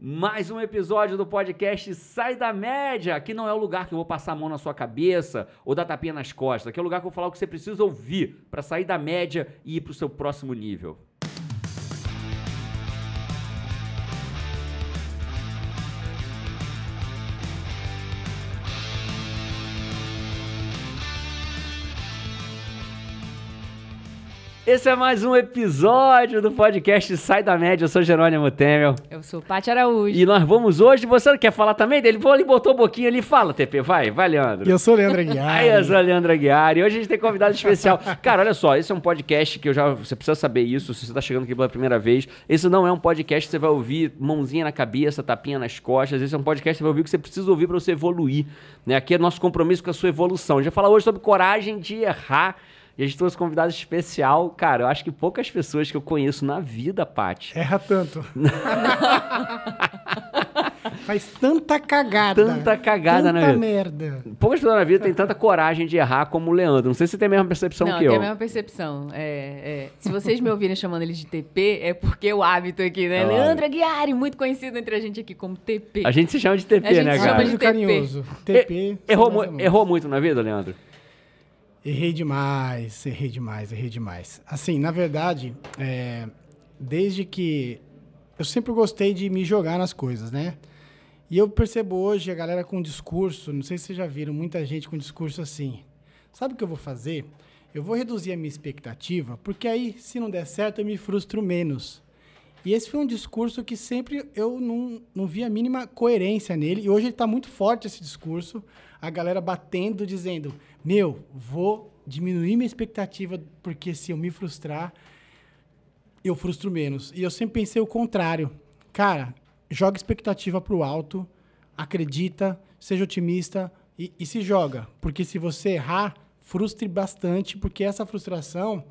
Mais um episódio do podcast Sai da Média. Aqui não é o lugar que eu vou passar a mão na sua cabeça ou dar tapinha nas costas. Aqui é o lugar que eu vou falar o que você precisa ouvir para sair da média e ir para o seu próximo nível. Esse é mais um episódio do podcast Sai da Média. Eu sou Jerônimo Temel. Eu sou Paty Araújo. E nós vamos hoje. Você quer falar também dele? Ele botou um boquinho ali. Fala, TP. Vai, vai, Leandro. E eu sou o Leandro Aguiar. Eu sou o Leandro Aguiar. E hoje a gente tem convidado especial. Cara, olha só. Esse é um podcast que eu já. Você precisa saber isso se você tá chegando aqui pela primeira vez. Esse não é um podcast que você vai ouvir mãozinha na cabeça, tapinha nas costas. Esse é um podcast que você vai ouvir que você precisa ouvir para você evoluir. Né? Aqui é nosso compromisso com a sua evolução. A gente vai falar hoje sobre coragem de errar e a gente trouxe um convidado especial. Cara, eu acho que poucas pessoas que eu conheço na vida, Paty. Erra tanto. Faz tanta cagada. Tanta cagada tanta na vida. merda. Poucas pessoas na vida têm tanta coragem de errar como o Leandro. Não sei se você tem a mesma percepção Não, que eu. tem a mesma percepção. É, é. Se vocês me ouvirem chamando ele de TP, é porque o hábito aqui, né? Claro. Leandro Aguiar, muito conhecido entre a gente aqui como TP. A gente se chama de TP, A gente né, se cara? chama de TP. carinhoso. E- TP. errou, mu- errou muito na vida, Leandro? Errei demais, errei demais, errei demais. Assim, na verdade, é, desde que. Eu sempre gostei de me jogar nas coisas, né? E eu percebo hoje a galera com discurso, não sei se vocês já viram, muita gente com discurso assim. Sabe o que eu vou fazer? Eu vou reduzir a minha expectativa, porque aí, se não der certo, eu me frustro menos. E esse foi um discurso que sempre eu não, não vi a mínima coerência nele. E hoje ele está muito forte, esse discurso. A galera batendo, dizendo: Meu, vou diminuir minha expectativa, porque se eu me frustrar, eu frustro menos. E eu sempre pensei o contrário. Cara, joga expectativa pro alto, acredita, seja otimista e, e se joga. Porque se você errar, frustre bastante, porque essa frustração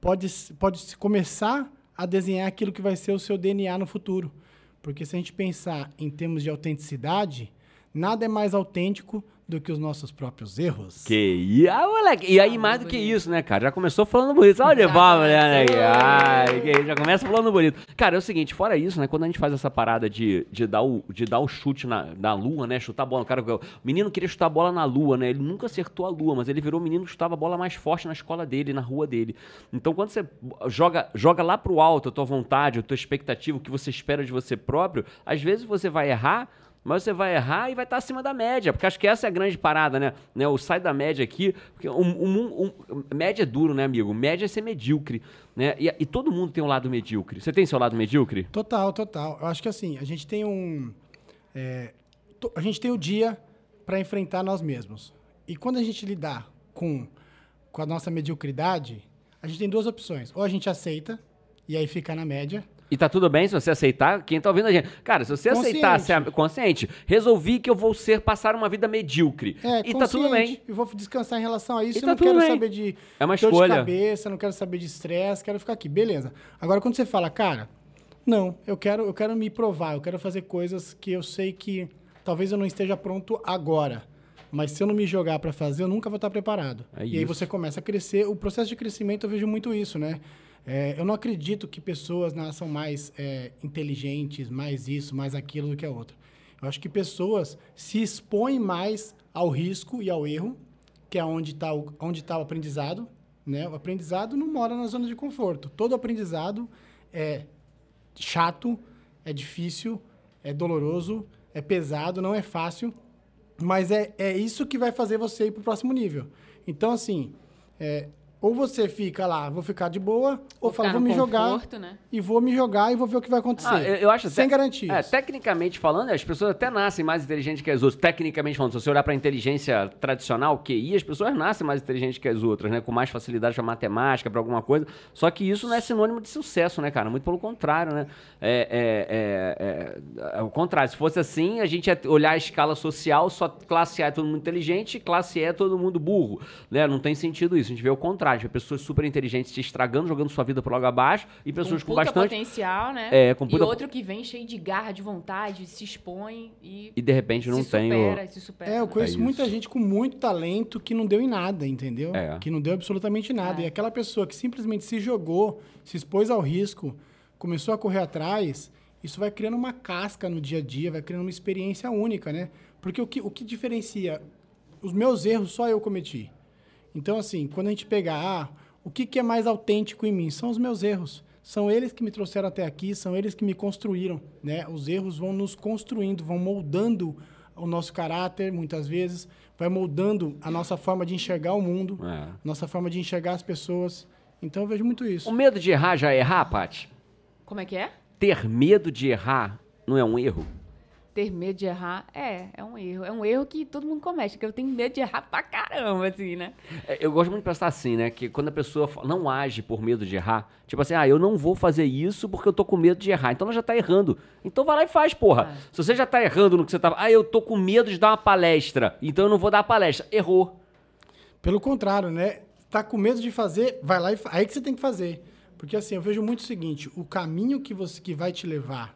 pode, pode começar a desenhar aquilo que vai ser o seu DNA no futuro. Porque se a gente pensar em termos de autenticidade, nada é mais autêntico do que os nossos próprios erros. Que i- ah, moleque. E aí, mais do que isso, né, cara? Já começou falando bonito. Olha, Já palma, né, começou. Ai, que Já começa falando bonito. Cara, é o seguinte, fora isso, né? Quando a gente faz essa parada de, de, dar, o, de dar o chute na, na lua, né? Chutar a bola. Cara, o menino queria chutar a bola na lua, né? Ele nunca acertou a lua, mas ele virou o menino que chutava a bola mais forte na escola dele, na rua dele. Então, quando você joga, joga lá pro alto a tua vontade, a tua expectativa, o que você espera de você próprio, às vezes você vai errar. Mas você vai errar e vai estar acima da média, porque acho que essa é a grande parada, né? né? O sai da média aqui, porque um, um- um- média é duro, né, amigo? Média é ser medíocre, né? E, e todo mundo tem um lado medíocre. Você tem seu lado medíocre? Total, total. Eu acho que assim, a gente tem um. é, a gente tem o dia para enfrentar nós mesmos. E quando a gente lidar com, com a nossa mediocridade, a gente tem duas opções. Ou a gente aceita, e aí fica na média. E tá tudo bem se você aceitar, quem tá ouvindo a gente. Cara, se você aceitar, ser consciente, resolvi que eu vou ser, passar uma vida medíocre. É, e tá tudo bem. Eu vou descansar em relação a isso. E eu tá não quero bem. saber de É uma dor escolha. de cabeça, não quero saber de estresse, quero ficar aqui. Beleza. Agora, quando você fala, cara, não, eu quero, eu quero me provar, eu quero fazer coisas que eu sei que talvez eu não esteja pronto agora. Mas se eu não me jogar para fazer, eu nunca vou estar preparado. É e aí você começa a crescer. O processo de crescimento eu vejo muito isso, né? É, eu não acredito que pessoas nasçam mais é, inteligentes, mais isso, mais aquilo do que a outra. Eu acho que pessoas se expõem mais ao risco e ao erro, que é onde está o, onde tá o aprendizado. Né? O aprendizado não mora na zona de conforto. Todo aprendizado é chato, é difícil, é doloroso, é pesado, não é fácil, mas é, é isso que vai fazer você ir para o próximo nível. Então, assim, é, ou você fica lá, vou ficar de boa, ou, fala, vou me jogar conforto, né? e vou me jogar e vou ver o que vai acontecer. Ah, eu, eu acho Sem até- garantias. É, tecnicamente falando, as pessoas até nascem mais inteligentes que as outras. Tecnicamente falando, se você olhar para a inteligência tradicional, QI, as pessoas nascem mais inteligentes que as outras, né? Com mais facilidade para matemática, para alguma coisa. Só que isso não é sinônimo de sucesso, né, cara? Muito pelo contrário, né? É, é, é, é o contrário. Se fosse assim, a gente ia olhar a escala social, só classe A é todo mundo inteligente, classe E é todo mundo burro, né? Não tem sentido isso. A gente vê o contrário. Vê pessoas super inteligentes se estragando, jogando sua vida por logo abaixo, e pessoas com, puta bastante potencial, né? É, com puta- E outro que vem cheio de garra, de vontade, se expõe e, e de repente não se tem o... supera, se supera. É, eu conheço É muita gente com muito talento que não deu em nada, entendeu? É. Que não deu absolutamente nada. É. E aquela pessoa que simplesmente se jogou, se expôs ao risco, começou a correr atrás isso vai criando uma casca no dia a dia, vai criando uma experiência única, né? Porque o que, o que diferencia os meus erros só eu cometi. Então, assim, quando a gente pegar, ah, o que, que é mais autêntico em mim? São os meus erros. São eles que me trouxeram até aqui, são eles que me construíram, né? Os erros vão nos construindo, vão moldando o nosso caráter, muitas vezes, vai moldando a nossa forma de enxergar o mundo, É. nossa forma de enxergar as pessoas. Então eu vejo muito isso. O medo de errar já é errar, Paty? Como é que é? Ter medo de errar não é um erro? Ter medo de errar é, é um erro. É um erro que todo mundo comete, que eu tenho medo de errar pra caramba, assim, né? É, Eu gosto muito de pensar assim, né? Que quando a pessoa não age por medo de errar, tipo assim, ah, eu não vou fazer isso porque eu tô com medo de errar. Então ela já tá errando. Então vai lá e faz, porra. É. Se você já tá errando no que você tava. Ah, eu tô com medo de dar uma palestra, então eu não vou dar a palestra. Errou. Pelo contrário, né? Tá com medo de fazer, vai lá e fa- aí que você tem que fazer. Porque assim, eu vejo muito o seguinte, o caminho que você que vai te levar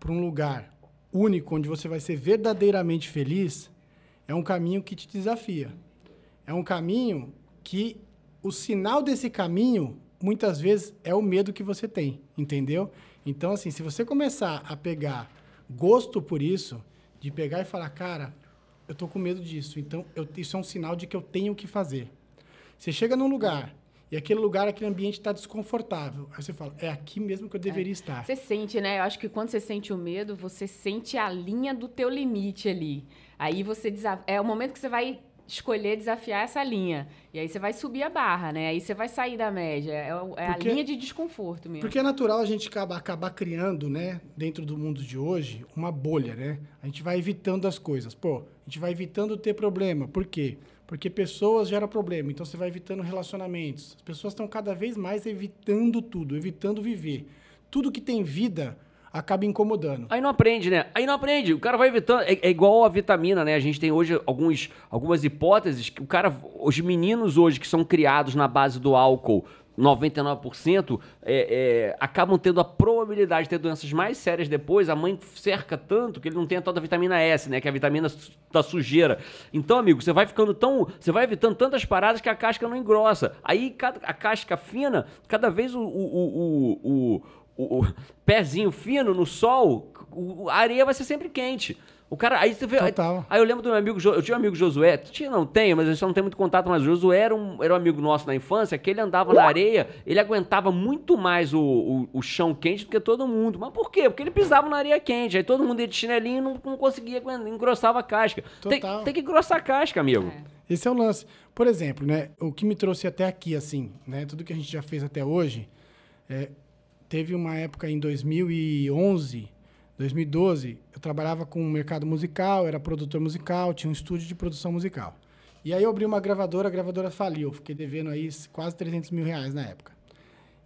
para um lugar único onde você vai ser verdadeiramente feliz é um caminho que te desafia. É um caminho que o sinal desse caminho muitas vezes é o medo que você tem, entendeu? Então assim, se você começar a pegar gosto por isso, de pegar e falar, cara, eu tô com medo disso, então eu- isso é um sinal de que eu tenho que fazer. Você chega num lugar e aquele lugar, aquele ambiente está desconfortável. Aí você fala, é aqui mesmo que eu deveria estar. Você sente, né? Eu acho que quando você sente o medo, você sente a linha do teu limite ali. Aí você desa... é o momento que você vai escolher desafiar essa linha. E aí você vai subir a barra, né? Aí você vai sair da média. É, é Porque- a linha de desconforto mesmo. Porque é natural a gente acabar, acabar criando, né, dentro do mundo de hoje, uma bolha, né? A gente vai evitando as coisas. Pô, a gente vai evitando ter problema. Por quê? Porque pessoas geram problema. Então você vai evitando relacionamentos. As pessoas estão cada vez mais evitando tudo, evitando viver. Tudo que tem vida acaba incomodando. Aí não aprende, né? Aí não aprende. O cara vai evitando. É, é igual a vitamina, né? A gente tem hoje alguns, algumas hipóteses que o cara. Os meninos hoje que são criados na base do álcool. 99% é, é, acabam tendo a probabilidade de ter doenças mais sérias depois. A mãe cerca tanto que ele não tem a vitamina S, né? Que é a vitamina da sujeira. Então, amigo, você vai ficando tão. Você vai evitando tantas paradas que a casca não engrossa. Aí a casca fina, cada vez o- o- o- o- o, o pezinho fino no sol, a areia vai ser sempre quente. O cara, aí você vê. Aí, aí eu lembro do meu amigo, eu tinha um amigo Josué, tinha, não tenho, mas a gente não tem muito contato, mas o Josué era um, era um amigo nosso na infância, que ele andava na areia, ele aguentava muito mais o, o, o chão quente do que todo mundo. Mas por quê? Porque ele pisava na areia quente, aí todo mundo ia de chinelinho e não, não conseguia, engrossava a casca. Tem, tem que engrossar a casca, amigo. Esse é o lance. Por exemplo, né, o que me trouxe até aqui, assim, né, tudo que a gente já fez até hoje, é, teve uma época em 2011, 2012, eu trabalhava com o mercado musical, era produtor musical, tinha um estúdio de produção musical. E aí eu abri uma gravadora, a gravadora faliu, fiquei devendo aí quase 300 mil reais na época.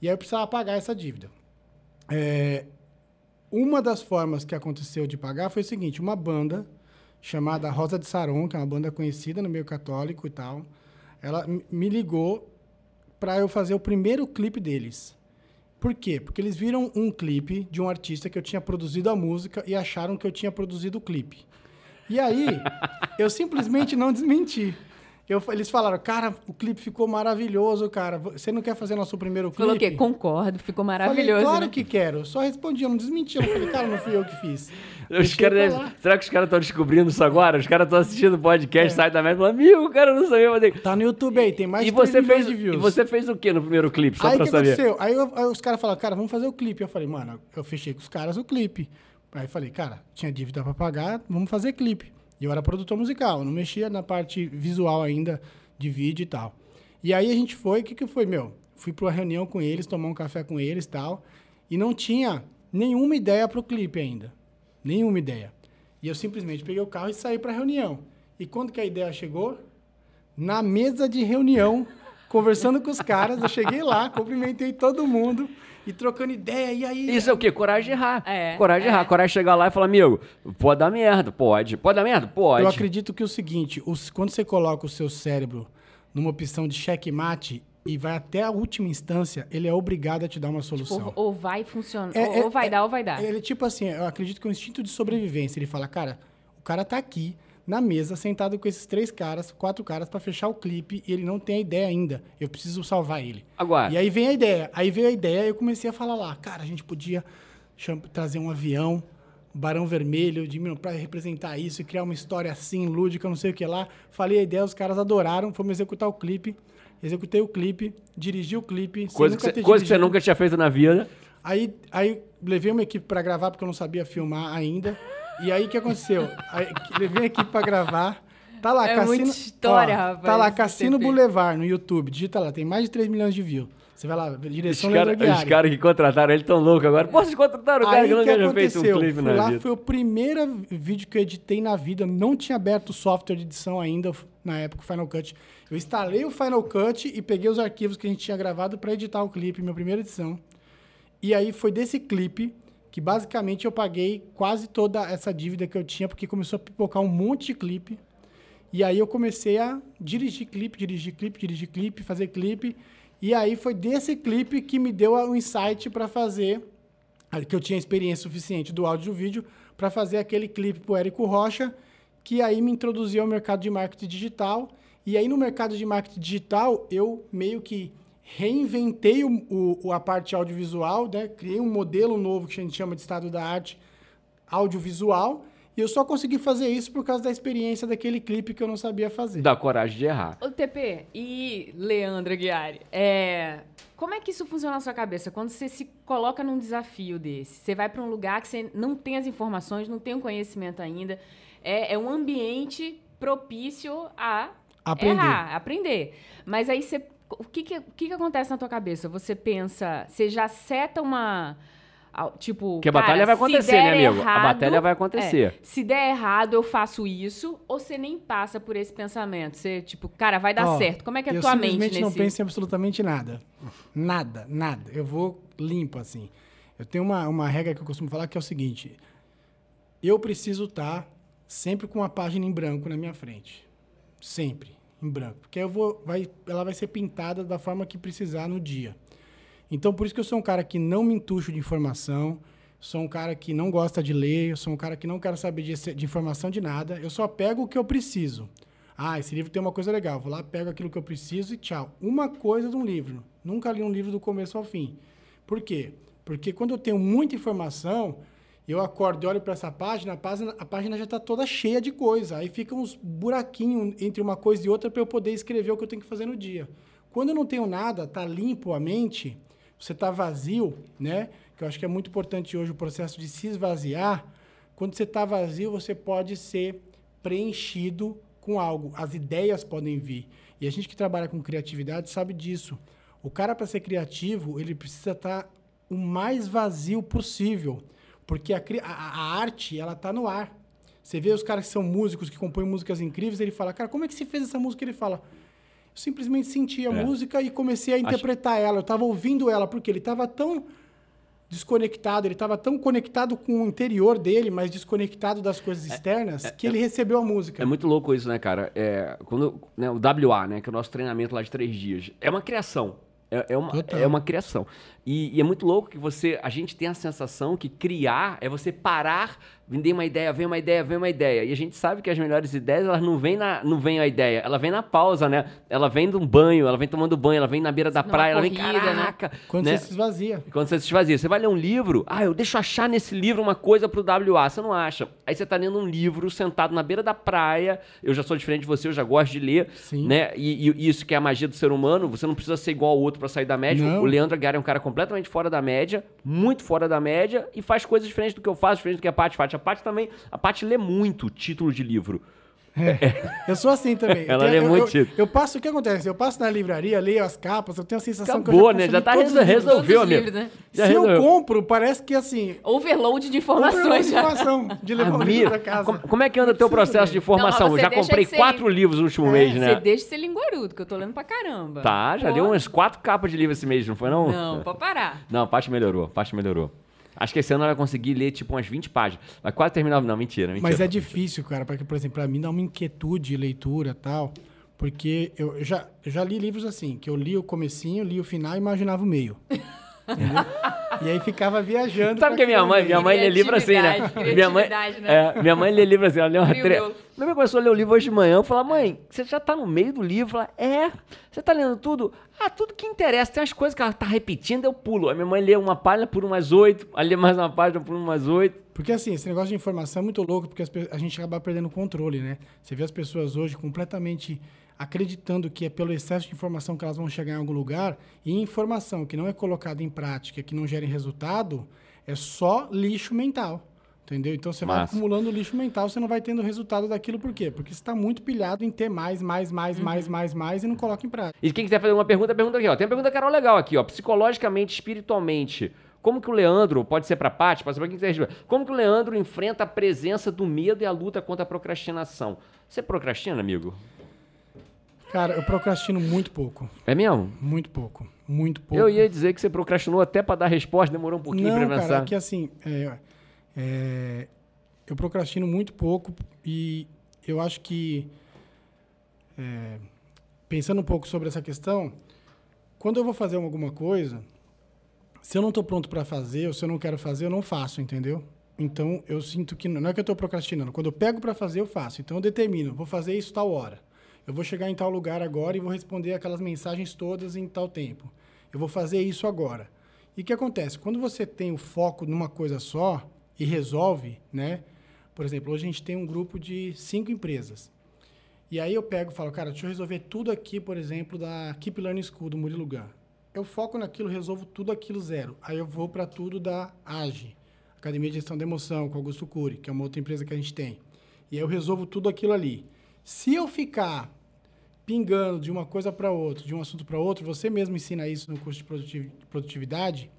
E aí eu precisava pagar essa dívida. É, uma das formas que aconteceu de pagar foi o seguinte: uma banda chamada Rosa de Saron, que é uma banda conhecida no meio católico e tal, ela me ligou para eu fazer o primeiro clipe deles. Por quê? Porque eles viram um clipe de um artista que eu tinha produzido a música e acharam que eu tinha produzido o clipe. E aí, eu simplesmente não desmenti. Eu, eles falaram, cara, o clipe ficou maravilhoso, cara. Você não quer fazer nosso primeiro clipe? Falou o quê? Concordo, ficou Falei, maravilhoso. claro né? que quero. Só respondi, eu não desmenti. Eu falei, cara, não fui eu que fiz. Os lá. será que os caras estão descobrindo isso agora? Os caras estão assistindo o podcast, sai da merda e falam, amigo, o cara não sabia fazer. Tá no YouTube aí, tem mais E de 3 você, fez, de views. e você fez o que no primeiro clipe? Só aí pra que saber. aconteceu? Aí, eu- aí os caras falaram, cara, vamos fazer o clipe. Eu falei, mano, eu fechei com os caras o clipe. Aí falei, cara, tinha dívida pra pagar, vamos fazer clipe. E eu era produtor musical, não mexia na parte visual ainda, de vídeo e tal. E aí a gente foi, o que que foi, meu? Fui pra uma reunião com eles, tomar um café com eles e tal. E não tinha nenhuma ideia pro clipe ainda. Nenhuma ideia. E eu simplesmente peguei o carro e saí pra reunião. E quando que a ideia chegou? Na mesa de reunião, conversando com os caras, eu cheguei lá, cumprimentei todo mundo e trocando ideia. E aí? Isso é o quê? Coragem de errar. É, coragem de é. errar. Coragem de chegar lá e falar, amigo, pode dar merda, pode. Pode dar merda? Pode. Eu acredito que é o seguinte, os- quando você coloca o seu cérebro numa opção de checkmate e vai até a última instância, ele é obrigado a te dar uma solução. Ou, ou vai funcionar, É- ou, é- ou vai é- dar ou vai dar. Ele, tipo assim, eu acredito que é um instinto de sobrevivência. Ele fala, cara, o cara tá aqui na mesa, sentado com esses três caras, quatro caras, pra fechar o clipe, e ele não tem a ideia ainda. Eu preciso salvar ele. Agora, E aí vem a ideia. Aí veio a ideia e eu comecei a falar lá, cara, a gente podia trazer um avião, Barão Vermelho, de para representar isso e criar uma história assim, lúdica, não sei o que lá. Falei a ideia, os caras adoraram, fomos executar o clipe. Executei o clipe, dirigi o clipe. Coisa, que você, coisa que você nunca tinha feito na vida. Aí, aí levei uma equipe pra gravar, porque eu não sabia filmar ainda. E aí o que aconteceu? Aí, levei a equipe pra gravar. Tá lá, É Cassino. muita história, ó, rapaz, Tá lá, Cassino. Boulevard no YouTube. Digita lá, tem mais de 3 milhões de views. Você vai lá, Os direção Leandro caras Aguiar. cara que contrataram ele tão louco agora. Pô, vocês contrataram o cara Aí que nunca tinha feito um aconteceu? clipe Fui na lá, vida. foi o primeiro vídeo que eu editei na vida. Eu não tinha aberto o software de edição ainda, na época, o Final Cut. Eu instalei o Final Cut e peguei os arquivos que a gente tinha gravado para editar o clipe, minha primeira edição. E aí foi desse clipe que basicamente eu paguei quase toda essa dívida que eu tinha, porque começou a pipocar um monte de clipe. E aí eu comecei a dirigir clipe, dirigir clipe, dirigir clipe, fazer clipe. E aí foi desse clipe que me deu o insight para fazer, que eu tinha experiência suficiente do áudio e do vídeo, para fazer aquele clipe pro Érico Rocha, que aí me introduziu ao mercado de marketing digital. E aí no mercado de marketing digital, eu meio que reinventei o, o- a parte audiovisual, né? criei um modelo novo que a gente chama de estado da arte audiovisual. E eu só consegui fazer isso por causa da experiência daquele clipe que eu não sabia fazer. Dá coragem de errar. Ô, TP, e Leandro Aguiari, é, como é que isso funciona na sua cabeça? Quando você se coloca num desafio desse, você vai para um lugar que você não tem as informações, não tem o conhecimento ainda, é, é um ambiente propício a Aprender. errar, aprender. Mas aí você, o que que, o que que acontece na tua cabeça? Você pensa, você já seta uma... Tipo, Porque a batalha cara, vai se acontecer, né, amigo? A errado- batalha vai acontecer. é, se der errado, eu faço isso, ou você nem passa por esse pensamento? Você, tipo, cara, vai dar Ó, certo. Como é que é a eu tua mente simplesmente nesse... não penso em absolutamente nada. Nada, nada. Eu vou limpo, assim. Eu tenho uma, uma regra que eu costumo falar que é o seguinte. Eu preciso estar sempre com uma página em branco na minha frente. Sempre em branco. Porque eu vou, vai, ela vai ser pintada da forma que precisar no dia. Então, por isso que eu sou um cara que não me entucho de informação, sou um cara que não gosta de ler, sou um cara que não quero saber de, de informação de nada, eu só pego o que eu preciso. Ah, esse livro tem uma coisa legal, vou lá, pego aquilo que eu preciso e tchau. Uma coisa de um livro. Nunca li um livro do começo ao fim. Por quê? Porque quando eu tenho muita informação, eu acordo e olho para essa página, a página, a página já está toda cheia de coisa. Aí fica uns buraquinhos entre uma coisa e outra para eu poder escrever o que eu tenho que fazer no dia. Quando eu não tenho nada, tá limpo a mente, você tá vazio, né? Que eu acho que é muito importante hoje o processo de se esvaziar. Quando você tá vazio, você pode ser preenchido com algo. As ideias podem vir. E a gente que trabalha com criatividade sabe disso. O cara para ser criativo, ele precisa estar o mais vazio possível, porque a, a- a arte ela tá no ar. Você vê os caras que são músicos, que compõem músicas incríveis, ele fala, cara, como é que você fez essa música? Ele fala, eu simplesmente senti a É. música e comecei a interpretar ela. Eu estava ouvindo ela, porque ele estava tão desconectado, ele estava tão conectado com o interior dele, mas desconectado das coisas externas, que ele recebeu a música. É muito louco isso, né, cara? É, quando, né, o WA, né, que é o nosso treinamento lá de três dias, é uma criação. É, é uma, Total. é uma criação. E, e é muito louco que você, a gente tem a sensação que criar é você parar, vender uma ideia, vem uma ideia, vem uma ideia. E a gente sabe que as melhores ideias, elas não vêm na, não vem a ideia, ela vem na pausa, né? Ela vem de um banho, ela vem tomando banho, ela vem na beira da praia, ela vem, corrida, né? caraca. Quando né? você se esvazia. Quando você se esvazia, você vai ler um livro, ah, eu deixo achar nesse livro uma coisa pro WA, você não acha. Aí você tá lendo um livro, sentado na beira da praia, eu já sou diferente de você, eu já gosto de ler, Sim. né? E, e isso que é a magia do ser humano, você não precisa ser igual ao outro pra sair da média. Não. O Leandro Aguiar é um cara completamente fora da média, muito fora da média, e faz coisas diferentes do que eu faço, diferente do que a Paty faz. A Paty também, a Paty lê muito título de livro. Eu sou assim também. Ela Eu lê tenho- muito eu, eu, título. eu passo, o que acontece? Eu passo na livraria, leio as capas, eu tenho a sensação que eu Acabou, já né? Já tá resol- livros. resolveu, amigo. livros, né? Já Se eu resolveu. compro, parece que assim. Overload de informações já. informação de levar Amigo, pra casa. como, como é que anda o teu processo de formação? Não, já comprei de ser- quatro livros no último mês, né? Você deixa de ser linguarudo, que eu tô lendo pra caramba. Tá, já Pô. deu umas quatro capas de livro esse mês, não foi não? Não, pode parar. Não, a parte melhorou, a parte melhorou. Acho que esse ano ela vai conseguir ler tipo umas 20 páginas. Vai quase terminar. Não, mentira, mentira. Mas é difícil, cara, porque, por exemplo, pra mim dá uma inquietude de leitura e tal. Porque eu já, eu já li livros assim, que eu li o comecinho, li o final e imaginava o meio. Entendeu? E aí ficava viajando. Sabe que a minha mãe, minha mãe lê livro assim, né? Minha mãe, né? é, minha mãe lê livro assim, ela lê uma tre... Minha mãe começou a ler o livro hoje de manhã, eu falei, mãe, você já tá no meio do livro? Ela, é, você tá lendo tudo? Ah, tudo que interessa, tem umas coisas que ela tá repetindo, eu pulo. A minha mãe lê uma página por umas oito, aí lê mais uma página por umas oito. Porque assim, esse negócio de informação é muito louco, porque as pe- a gente acaba perdendo o controle, né? Você vê as pessoas hoje completamente acreditando que é pelo excesso de informação que elas vão chegar em algum lugar, e informação que não é colocada em prática, que não gera resultado, é só lixo mental. Entendeu? Então você vai Massa. acumulando lixo mental, você não vai tendo resultado daquilo, por quê? Porque você está muito pilhado em ter mais, mais, mais, mais, mais, mais e não coloca em prática. E quem quiser fazer uma pergunta, pergunta aqui, ó. Tem uma pergunta, Carol, legal aqui, ó. Psicologicamente, espiritualmente, como que o Leandro, pode ser pra Paty, pode ser pra quem quiser como que o Leandro enfrenta a presença do medo e a luta contra a procrastinação? Você procrastina, amigo? Cara, eu procrastino muito pouco. É mesmo? Muito pouco. Muito pouco. Eu ia dizer que você procrastinou até pra dar resposta, demorou um pouquinho não, pra cara, pensar. é que assim, é, é, eu procrastino muito pouco e eu acho que, é, pensando um pouco sobre essa questão, quando eu vou fazer alguma coisa, se eu não estou pronto para fazer ou se eu não quero fazer, eu não faço, entendeu? Então, eu sinto que não é que eu estou procrastinando. Quando eu pego para fazer, eu faço. Então, eu determino, vou fazer isso tal hora. Eu vou chegar em tal lugar agora e vou responder aquelas mensagens todas em tal tempo. Eu vou fazer isso agora. E o que acontece? Quando você tem o foco numa coisa só e resolve, né? Por exemplo, hoje a gente tem um grupo de cinco empresas. E aí eu pego e falo, cara, deixa eu resolver tudo aqui, por exemplo, da Keep Learning School, do Murilo Gun. Eu foco naquilo, resolvo tudo aquilo zero. Aí eu vou para tudo da AGE, Academia de Gestão da Emoção, com Augusto Cury, que é uma outra empresa que a gente tem. E aí eu resolvo tudo aquilo ali. Se eu ficar pingando de uma coisa para outra, de um assunto para outro, você mesmo ensina isso no curso de produtiv- produtividade,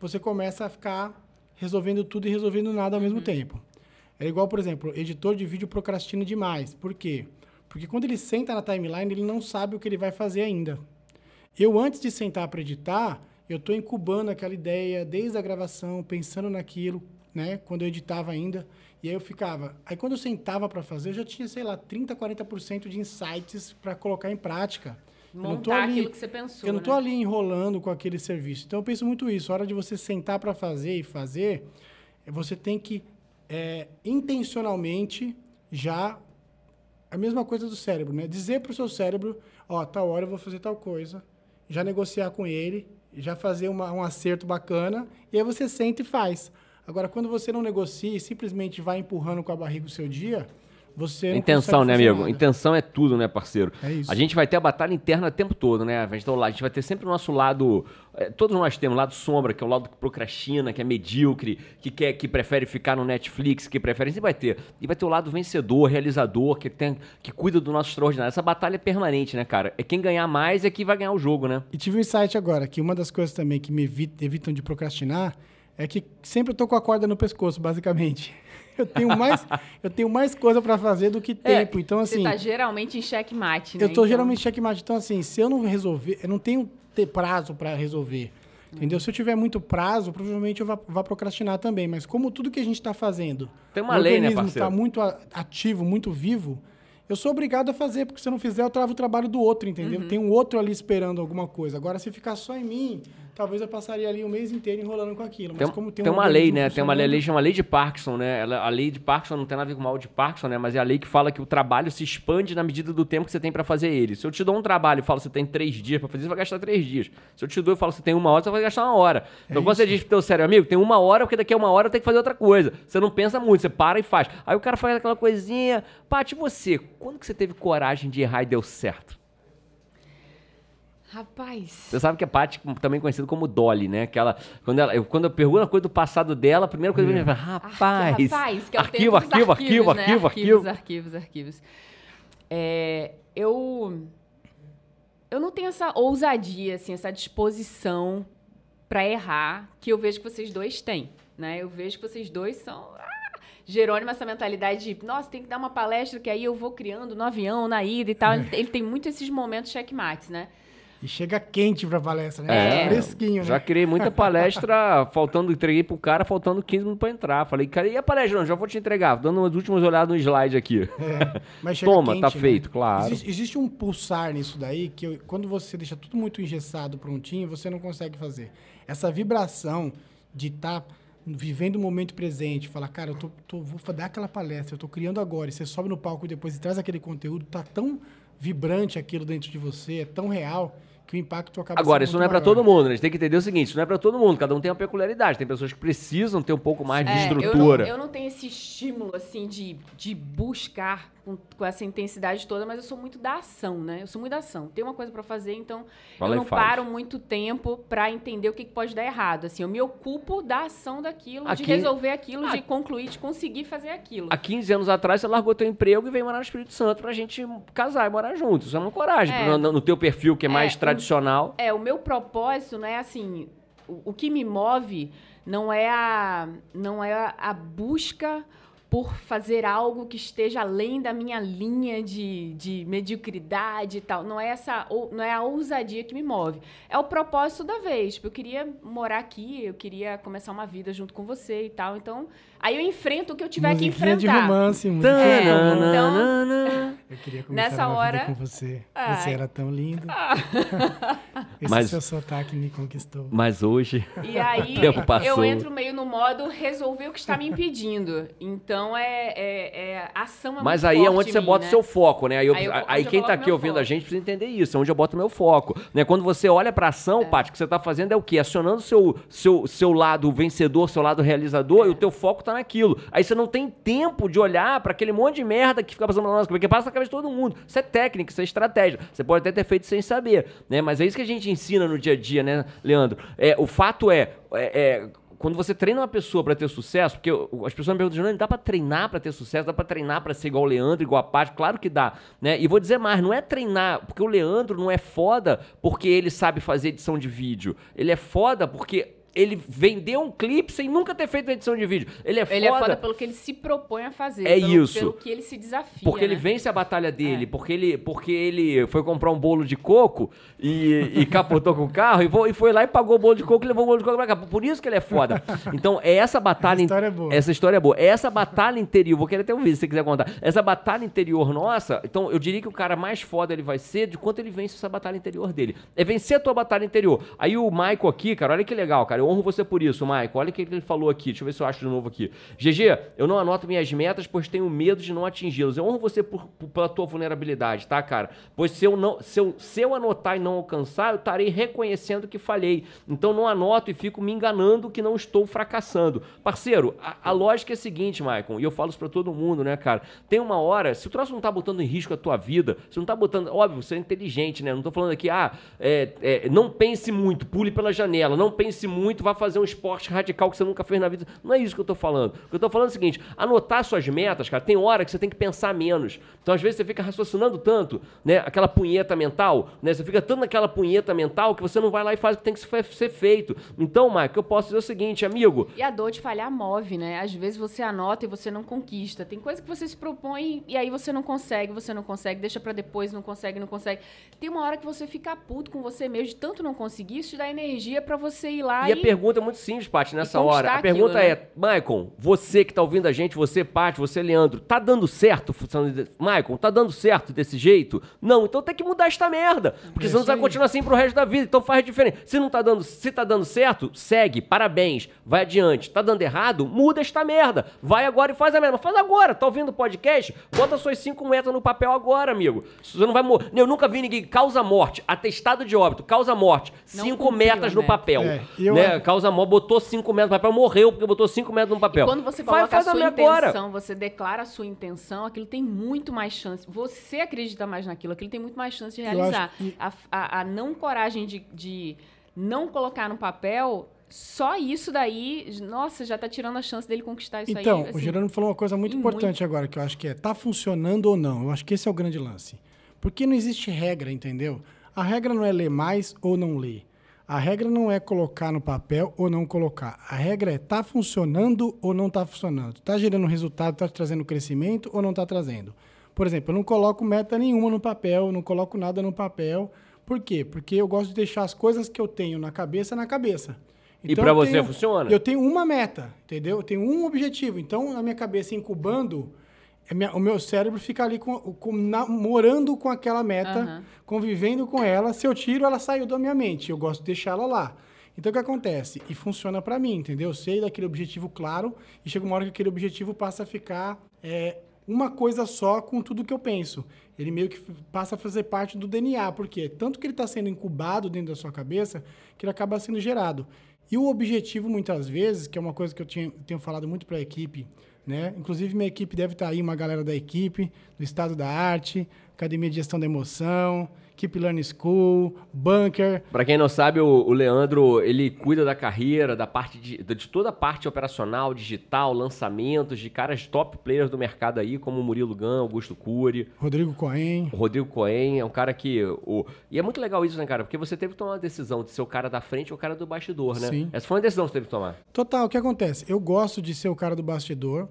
você começa a ficar resolvendo tudo e resolvendo nada ao mesmo tempo. É igual, por exemplo, editor de vídeo procrastina demais. Por quê? Porque quando ele senta na timeline, ele não sabe o que ele vai fazer ainda. Eu, antes de sentar para editar, eu estou incubando aquela ideia desde a gravação, pensando naquilo, né? Quando eu editava ainda. E aí eu ficava. Aí quando eu sentava para fazer, eu já tinha, sei lá, 30, 40% de insights para colocar em prática. Eu não tô Montar ali- aquilo que você pensou. eu não né? estou ali enrolando com aquele serviço. Então eu penso muito isso. A hora de você sentar para fazer e fazer, eh, você tem que é, intencionalmente já a mesma coisa do cérebro, né? Dizer para o seu cérebro, ó, tal hora eu vou fazer tal coisa, já negociar com ele, já fazer uma- um acerto bacana, e aí você senta e faz. Agora, quando você não negocia e simplesmente vai empurrando com a barriga o seu dia, você não Intenção, né, amigo? nada. Intenção é tudo, né, parceiro? É isso. A gente vai ter a batalha interna o tempo todo, né? A gente, tá a gente vai ter sempre o nosso lado. é, todos nós temos o lado sombra, que é o lado que procrastina, que é medíocre, que quer, que prefere ficar no Netflix, que prefere. Sempre vai ter. E vai ter o lado vencedor, realizador, que, tem, que cuida do nosso extraordinário. Essa batalha é permanente, né, cara? É quem ganhar mais é que vai ganhar o jogo, né? E tive um insight agora, que uma das coisas também que me evi- evitam de procrastinar é que sempre eu tô com a corda no pescoço, basicamente. Eu tenho mais, eu tenho mais coisa para fazer do que tempo. então, Você assim, tá geralmente em checkmate, né? eu tô Então, geralmente checkmate. Então, assim, se eu não resolver, eu não tenho ter prazo para resolver. Entendeu? Se eu tiver muito prazo, provavelmente eu vá, vá procrastinar também. Mas como tudo que a gente está fazendo, Tem uma o lei, né, organismo parceiro? está muito ativo, muito vivo, eu sou obrigado a fazer, porque se eu não fizer, eu travo o trabalho do outro, entendeu? Uhum. Tem um outro ali esperando alguma coisa. Agora, se ficar só em mim, talvez eu passaria ali o mês inteiro enrolando com aquilo. Mas Tem, como tem, tem um uma lei, né? Tem uma lei, chama lei de Parkinson, né? Ela- a lei de Parkinson não tem nada a ver com o mal de Parkinson, né? Mas é a lei que fala que o trabalho se expande na medida do tempo que você tem pra fazer ele. Se eu te dou um trabalho e falo que você tem três dias pra fazer, você vai gastar três dias. Se eu te dou e falo que você tem uma hora, você vai gastar uma hora. Então quando você diz pro teu sério amigo, tem uma hora, porque daqui a uma hora eu tenho que fazer outra coisa. Você não pensa muito, você para e faz. Aí o cara faz aquela coisinha. Paty, você, quando que você teve coragem de errar e deu certo? Rapaz. Você sabe que a Paty também conhecida como Dolly, né? Que ela, quando, ela, eu, quando eu pergunto a coisa do passado dela, a primeira coisa que eu falo, rapaz, rapaz, que é o arquivo, arquivo, arquivo, arquivos, né? arquivo, arquivos, arquivo. arquivos, arquivos. É, eu eu não tenho essa ousadia, assim, essa disposição para errar que eu vejo que vocês dois têm, né? Eu vejo que vocês dois são ah, Jerônimo essa mentalidade de, nossa, tem que dar uma palestra que aí eu vou criando no avião, na ida e tal. Ele, ele tem muito esses momentos checkmates, né? E chega quente pra palestra, né? É, Fresquinho, né? Já criei muita palestra, faltando, entreguei pro cara, faltando 15 minutos pra entrar. Falei, cara, e a palestra? Não, já vou te entregar. Dando umas últimas olhadas no slide aqui. É, Toma, quente, tá né? feito, claro. Existe, existe um pulsar nisso daí que eu- quando você deixa tudo muito engessado, prontinho, você não consegue fazer. Essa vibração de estar tá vivendo o momento presente, falar, cara, eu tô, tô, vou dar aquela palestra, eu tô criando agora, e você sobe no palco e depois e traz aquele conteúdo, tá tão vibrante aquilo dentro de você, é tão real que o impacto acaba Agora, isso não é para todo mundo, né? A gente tem que entender o seguinte, isso não é para todo mundo, cada um tem uma peculiaridade, tem pessoas que precisam ter um pouco mais de é, estrutura. Eu não, eu não tenho esse estímulo, assim, de, de buscar com, com, essa intensidade toda, mas eu sou muito da ação, né? Eu sou muito da ação. Tem uma coisa para fazer, então Fala eu não paro muito tempo para entender o que, que, pode dar errado. Assim, eu me ocupo da ação daquilo, Aqui... de resolver aquilo, de concluir, de conseguir fazer aquilo. Há 15 anos atrás, você largou teu emprego e veio morar no Espírito Santo pra gente casar e morar juntos. Isso é uma coragem. É, no, no, teu perfil, que é, é mais tradicional. é, o meu propósito, né, assim, o, o que me move não é a, não é a, a busca por fazer algo que esteja além da minha linha de, de mediocridade e tal. Não é essa não é a ousadia que me move. É o propósito da vez. Tipo, eu queria morar aqui, eu queria começar uma vida junto com você e tal. Então, aí eu enfrento o que eu tiver musiquinha que enfrentar. de romance, musiquinha. É, então, eu queria começar nessa uma hora com você. Ai. Você era tão lindo. Ah. Esse mas, seu sotaque me conquistou. Mas hoje, e aí, eu entro meio no modo resolver o que está me impedindo. Então, então é, é, é ação é Mas aí é onde você mim, bota o né? seu foco, né? Aí, eu, aí, eu, aí quem tá aqui ouvindo foco. a gente precisa entender isso, é onde eu boto o meu foco. Né? Quando você olha pra ação, é. Paty, o que você tá fazendo é o quê? Acionando seu, seu, seu lado vencedor, seu lado realizador, é. e o teu foco tá naquilo. Aí você não tem tempo de olhar para aquele monte de merda que fica passando na nossa porque passa na cabeça de todo mundo. Isso é técnica, isso é estratégia. Você pode até ter feito sem saber, né? Mas é isso que a gente ensina no dia a dia, né, Leandro? É, o fato é, é, é quando você treina uma pessoa para ter sucesso, porque as pessoas me perguntam, não, dá para treinar para ter sucesso, dá para treinar para ser igual o Leandro, igual a Paty? Claro que dá, né? E vou dizer mais, não é treinar, porque o Leandro não é foda porque ele sabe fazer edição de vídeo. Ele é foda porque ele vendeu um clipe sem nunca ter feito edição de vídeo. Ele é ele foda. é foda pelo que ele se propõe a fazer. É pelo, isso. Pelo que ele se desafia. Porque né? ele vence a batalha dele, é. porque, ele, porque ele foi comprar um bolo de coco e, e capotou com o carro e, foi lá e pagou o bolo de coco e levou o bolo de coco pra cá. Por isso que ele é foda. Então, é essa batalha. Essa história é boa. Essa história é boa. É essa batalha interior. Vou querer até ouvir se você quiser contar. Essa batalha interior nossa, então eu diria que o cara mais foda ele vai ser de quanto ele vence essa batalha interior dele. É vencer a tua batalha interior. Aí o Michael aqui, cara, olha que legal, cara. Eu honro você por isso Maico. Olha o que ele falou aqui. Deixa eu ver se eu acho de novo aqui. GG, eu não anoto minhas metas, pois tenho medo de não atingi-las. Eu honro você por, por, pela tua vulnerabilidade, tá, cara? Pois se eu, não, se, eu, se eu anotar e não alcançar, eu estarei reconhecendo que falhei. Então não anoto e fico me enganando que não estou fracassando. Parceiro, a, a lógica é a seguinte, Maicon, e eu falo isso pra todo mundo, né, cara? Tem uma hora, se o troço não tá botando em risco a tua vida, se não tá botando. Óbvio, você é inteligente, né? Não tô falando aqui, ah, é, é, não pense muito, pule pela janela, não pense muito, vá fazer um esporte radical que você nunca fez na vida. Não é isso que eu tô falando. O que eu tô falando é o seguinte: anotar suas metas, cara, tem hora que você tem que pensar menos. Então, às vezes, você fica raciocinando tanto, né? Aquela punheta mental, né? Você fica tanto naquela punheta mental que você não vai lá e faz o que tem que ser feito. Então, Mike, eu posso dizer o seguinte, amigo. E a dor de falhar move, né? Às vezes você anota e você não conquista. Tem coisa que você se propõe e aí você não consegue, você não consegue, deixa para depois, não consegue, não consegue. Tem uma hora que você fica puto com você mesmo de tanto não conseguir, isso te dá energia para você ir lá e... E a pergunta é muito simples Paty, nessa hora. A pergunta aquilo, né? é, Maicon, você que tá ouvindo a gente, você, Paty, você, Leandro, tá dando certo? Maicon, tá dando certo desse jeito? Não, então tem que mudar esta merda. Porque é senão você vai continuar assim pro resto da vida. Então faz diferente. Se não tá dando, se tá dando certo, segue, parabéns, vai adiante. Tá dando errado, muda esta merda. Vai agora e faz a merda. Faz agora, tá ouvindo o podcast? Bota suas cinco metas no papel agora, amigo. Você não vai morrer. Eu nunca vi ninguém causa morte, atestado de óbito, causa morte, não cinco metas no papel. É, eu... né? Causa morte, botou botou 5 metros no papel, morreu porque botou 5 metros no papel. E quando você coloca faz, faz a sua intenção, agora. você declara a sua intenção, aquilo tem muito mais chance. Você acredita mais naquilo, aquilo tem muito mais chance de realizar. Que... A, a, a, não coragem de, de não colocar no papel só isso daí, nossa, já tá tirando a chance dele conquistar isso então, aí. Então, assim, o Gerando falou uma coisa muito importante muito... agora, que eu acho que é, tá funcionando ou não? Eu acho que esse é o grande lance. Porque não existe regra, entendeu? A regra não é ler mais ou não ler. A regra não é colocar no papel ou não colocar. A regra é tá funcionando ou não está funcionando. Está gerando resultado, está trazendo crescimento ou não está trazendo. Por exemplo, eu não coloco meta nenhuma no papel, não coloco nada no papel. Por quê? Porque eu gosto de deixar as coisas que eu tenho na cabeça na cabeça. Então, e para você tenho, funciona? Eu tenho uma meta, entendeu? Eu tenho um objetivo. Então, a minha cabeça incubando é o meu cérebro fica ali com, com, namorando com aquela meta, uhum. convivendo com ela. Se eu tiro, ela saiu da minha mente. Eu gosto de deixar ela lá. Então o que acontece? E funciona para mim, entendeu? Eu sei daquele objetivo claro e chega uma hora que aquele objetivo passa a ficar é, uma coisa só com tudo que eu penso. Ele meio que passa a fazer parte do DNA, porque tanto que ele está sendo incubado dentro da sua cabeça que ele acaba sendo gerado. E o objetivo, muitas vezes, que é uma coisa que eu tinha, tenho falado muito para a equipe, né? Inclusive, minha equipe deve estar aí, uma galera da equipe, do Estado da Arte, Academia de Gestão da Emoção, Keep Learning School, Bunker. Para quem não sabe, o, o, Leandro, ele cuida da carreira, da parte de, de, toda a parte operacional, digital, lançamentos, de caras top players do mercado aí, como Murilo Gão, Augusto Cury. Rodrigo Cohen. Rodrigo Cohen é um cara que... O, e é muito legal isso, né, cara? Porque você teve que tomar uma decisão de ser o cara da frente ou o cara do bastidor, né? Sim. Essa foi uma decisão que você teve que tomar. Total, o que acontece? Eu gosto de ser o cara do bastidor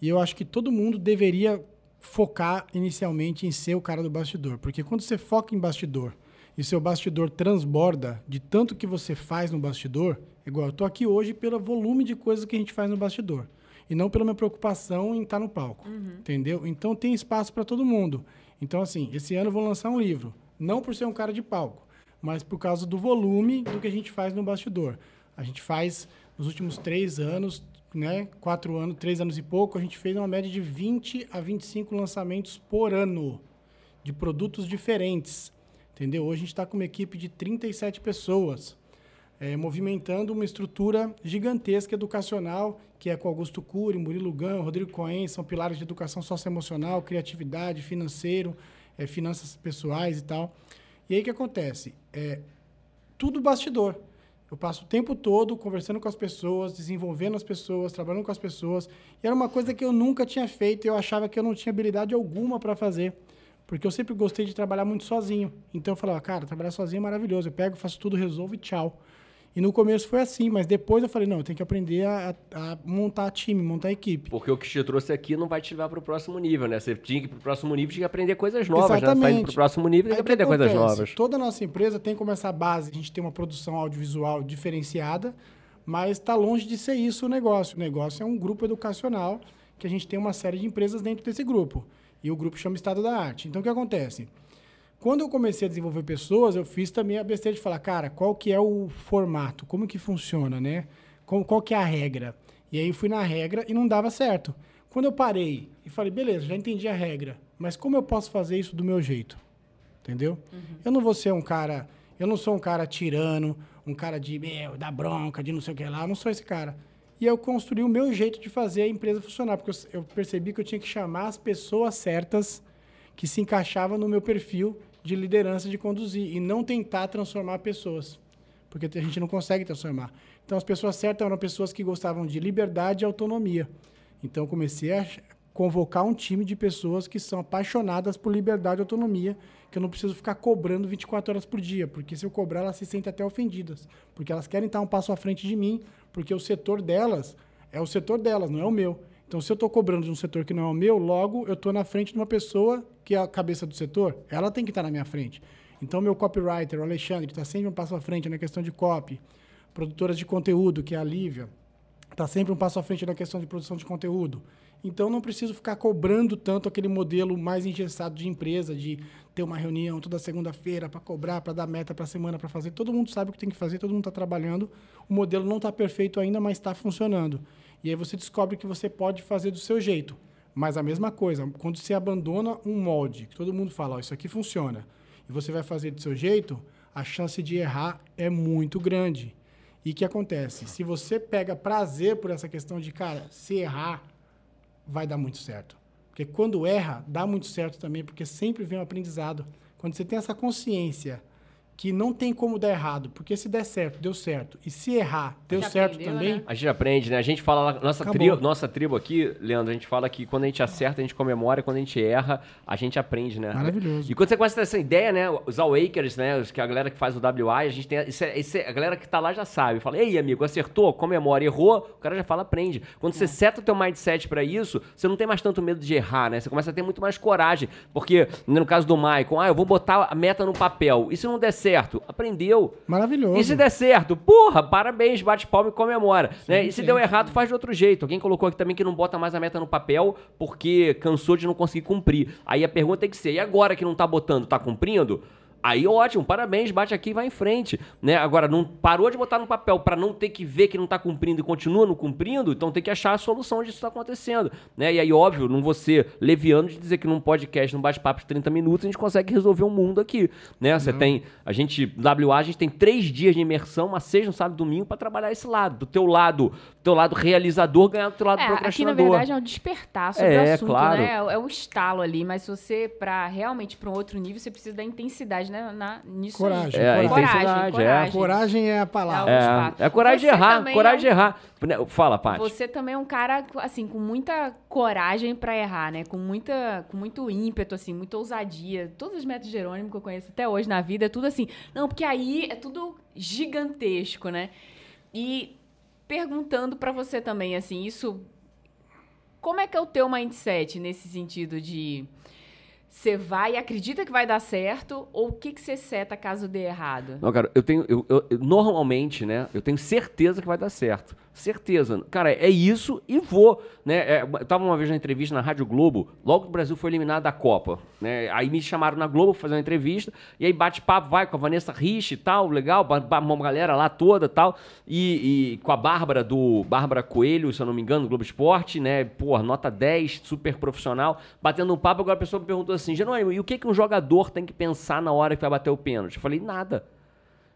e eu acho que todo mundo deveria focar inicialmente em ser o cara do bastidor. Porque quando você foca em bastidor e seu bastidor transborda de tanto que você faz no bastidor, igual eu tô aqui hoje pelo volume de coisas que a gente faz no bastidor. E não pela minha preocupação em estar no palco. Uhum. Entendeu? Então tem espaço para todo mundo. Então, assim, esse ano eu vou lançar um livro. Não por ser um cara de palco, mas por causa do volume do que a gente faz no bastidor. A gente faz, nos últimos três anos, né, quatro anos, três anos e pouco, a gente fez uma média de 20 a 25 lançamentos por ano de produtos diferentes. Entendeu? Hoje a gente está com uma equipe de 37 pessoas, é, movimentando uma estrutura gigantesca educacional, que é com Augusto Cury, Murilo Gão, Rodrigo Cohen, são pilares de educação socioemocional, criatividade, financeiro, é, finanças pessoais e tal. E aí o que acontece? É, tudo bastidor. Eu passo o tempo todo conversando com as pessoas, desenvolvendo as pessoas, trabalhando com as pessoas. E era uma coisa que eu nunca tinha feito e eu achava que eu não tinha habilidade alguma para fazer. Porque eu sempre gostei de trabalhar muito sozinho. Então eu falava, cara, trabalhar sozinho é maravilhoso. Eu pego, faço tudo, resolvo e tchau. E no começo foi assim, mas depois eu falei, não, eu tenho que aprender a, a montar time, montar equipe. Porque o que te trouxe aqui não vai te levar para o próximo nível, né? Você tinha que ir para o próximo nível, tinha que aprender coisas novas, Exatamente. né? Você tá para o próximo nível, tem que aprender coisas novas. Toda a nossa empresa tem como essa base, a gente tem uma produção audiovisual diferenciada, mas está longe de ser isso o negócio. O negócio é um grupo educacional que a gente tem uma série de empresas dentro desse grupo. E o grupo chama Estado da Arte. Então, o que acontece? Quando eu comecei a desenvolver pessoas, eu fiz também a besteira de falar, cara, qual que é o formato? Como que funciona, né? Qual, qual que é a regra? E aí eu fui na regra e não dava certo. Quando eu parei e falei, beleza, já entendi a regra, mas como eu posso fazer isso do meu jeito? Entendeu? Uhum. Eu não vou ser um cara, eu não sou um cara tirano, um cara de, meu, da bronca, de não sei o que lá, eu não sou esse cara. E eu construí o meu jeito de fazer a empresa funcionar, porque eu, eu percebi que eu tinha que chamar as pessoas certas que se encaixavam no meu perfil de liderança de conduzir e não tentar transformar pessoas, porque a gente não consegue transformar. Então, as pessoas certas eram pessoas que gostavam de liberdade e autonomia. Então, comecei a convocar um time de pessoas que são apaixonadas por liberdade e autonomia, que eu não preciso ficar cobrando 24 horas por dia, porque se eu cobrar, elas se sentem até ofendidas, porque elas querem estar um passo à frente de mim, porque o setor delas é o setor delas, não é o meu. Então, se eu estou cobrando de um setor que não é o meu, logo eu estou na frente de uma pessoa que é a cabeça do setor, ela tem que estar tá na minha frente. Então, meu copywriter, o Alexandre, está sempre um passo à frente na questão de copy. Produtoras de conteúdo, que é a Lívia, está sempre um passo à frente na questão de produção de conteúdo. Então, não preciso ficar cobrando tanto aquele modelo mais engessado de empresa, de ter uma reunião toda segunda-feira para cobrar, para dar meta para a semana, para fazer. Todo mundo sabe o que tem que fazer, todo mundo está trabalhando. O modelo não está perfeito ainda, mas está funcionando. E aí você descobre que você pode fazer do seu jeito. Mas a mesma coisa, quando você abandona um molde, que todo mundo fala, oh, isso aqui funciona, e você vai fazer do seu jeito, a chance de errar é muito grande. E o que acontece? Se você pega prazer por essa questão de, cara, se errar, vai dar muito certo. Porque quando erra, dá muito certo também, porque sempre vem um aprendizado. Quando você tem essa consciência que não tem como dar errado, porque se der certo, deu certo. E se errar, deu Já certo aprendeu, também. Né? A gente aprende, né? A gente fala, nossa tribo, nossa tribo aqui, Leandro, a gente fala que quando a gente acerta, a gente comemora, e quando a gente erra, a gente aprende, né? Maravilhoso. E quando você começa a ter essa ideia, né? Os Awakers, né? Os, que a galera que faz o WI, a gente tem. Isso é, isso é, a galera que tá lá já sabe. Fala, ei, amigo, acertou, comemora, errou, o cara já fala, aprende. Quando é. você seta o teu mindset para isso, você não tem mais tanto medo de errar, né? Você começa a ter muito mais coragem. Porque, no caso do Michael, ah, eu vou botar a meta no papel. E se não der certo? Aprender deu. Maravilhoso. E se der certo, porra, parabéns, bate palma e comemora. Sim, né? E se sim, deu errado, faz de outro jeito. Alguém colocou aqui também que não bota mais a meta no papel porque cansou de não conseguir cumprir. Aí a pergunta tem que ser: e agora que não tá botando, tá cumprindo? Aí ótimo, parabéns, bate aqui e vai em frente, né? Agora não parou de botar no papel para não ter que ver que não tá cumprindo e continua não cumprindo, então tem que achar a solução onde isso tá acontecendo, né? E aí óbvio, não vou ser leviano de dizer que num podcast, num bate-papo de 30 minutos a gente consegue resolver o um mundo aqui, né? Você tem a gente WA, a gente tem três dias de imersão, uma sexta, um sábado, domingo para trabalhar esse lado, do teu lado, teu lado realizador ganhar do teu lado é, aqui na procrastinador. verdade é um despertar sobre É, o assunto, claro. né? É, um estalo ali, mas se você para realmente para um outro nível, você precisa da intensidade, né, na nisso aí. Coragem, É, a coragem. intensidade, é. Coragem é a palavra. É, É, é a coragem de Você errar, também coragem é de um- errar. Né, Fala, Paty. Você também é um cara, assim, com muita coragem pra errar, né? Com, muita, com muito ímpeto, assim, muita ousadia. Todos os métodos Jerônimo que eu conheço até hoje na vida é tudo assim. Não, porque aí é tudo gigantesco, né? E perguntando pra você também, assim, isso. Como é que é o teu mindset nesse sentido de. Você vai e acredita que vai dar certo, ou o que, que você seta caso dê errado? Não, cara, eu tenho. eu- eu- normalmente, né? Eu tenho certeza que vai dar certo. Certeza. Cara, é isso e vou. Né? É, eu tava uma vez na entrevista na Rádio Globo, logo que o Brasil foi eliminado da Copa. Né? Aí me chamaram na Globo pra fazer uma entrevista, e aí bate-papo, vai com a Vanessa Rich e tal, legal, uma galera lá toda tal. E, e com a Bárbara do Bárbara Coelho, se eu não me engano, Globo Esporte, né? Pô, nota 10, super profissional. Batendo um papo, agora a pessoa me perguntou assim, Jerônimo, e o que, que um jogador tem que pensar na hora que vai bater o pênalti? Eu falei, nada.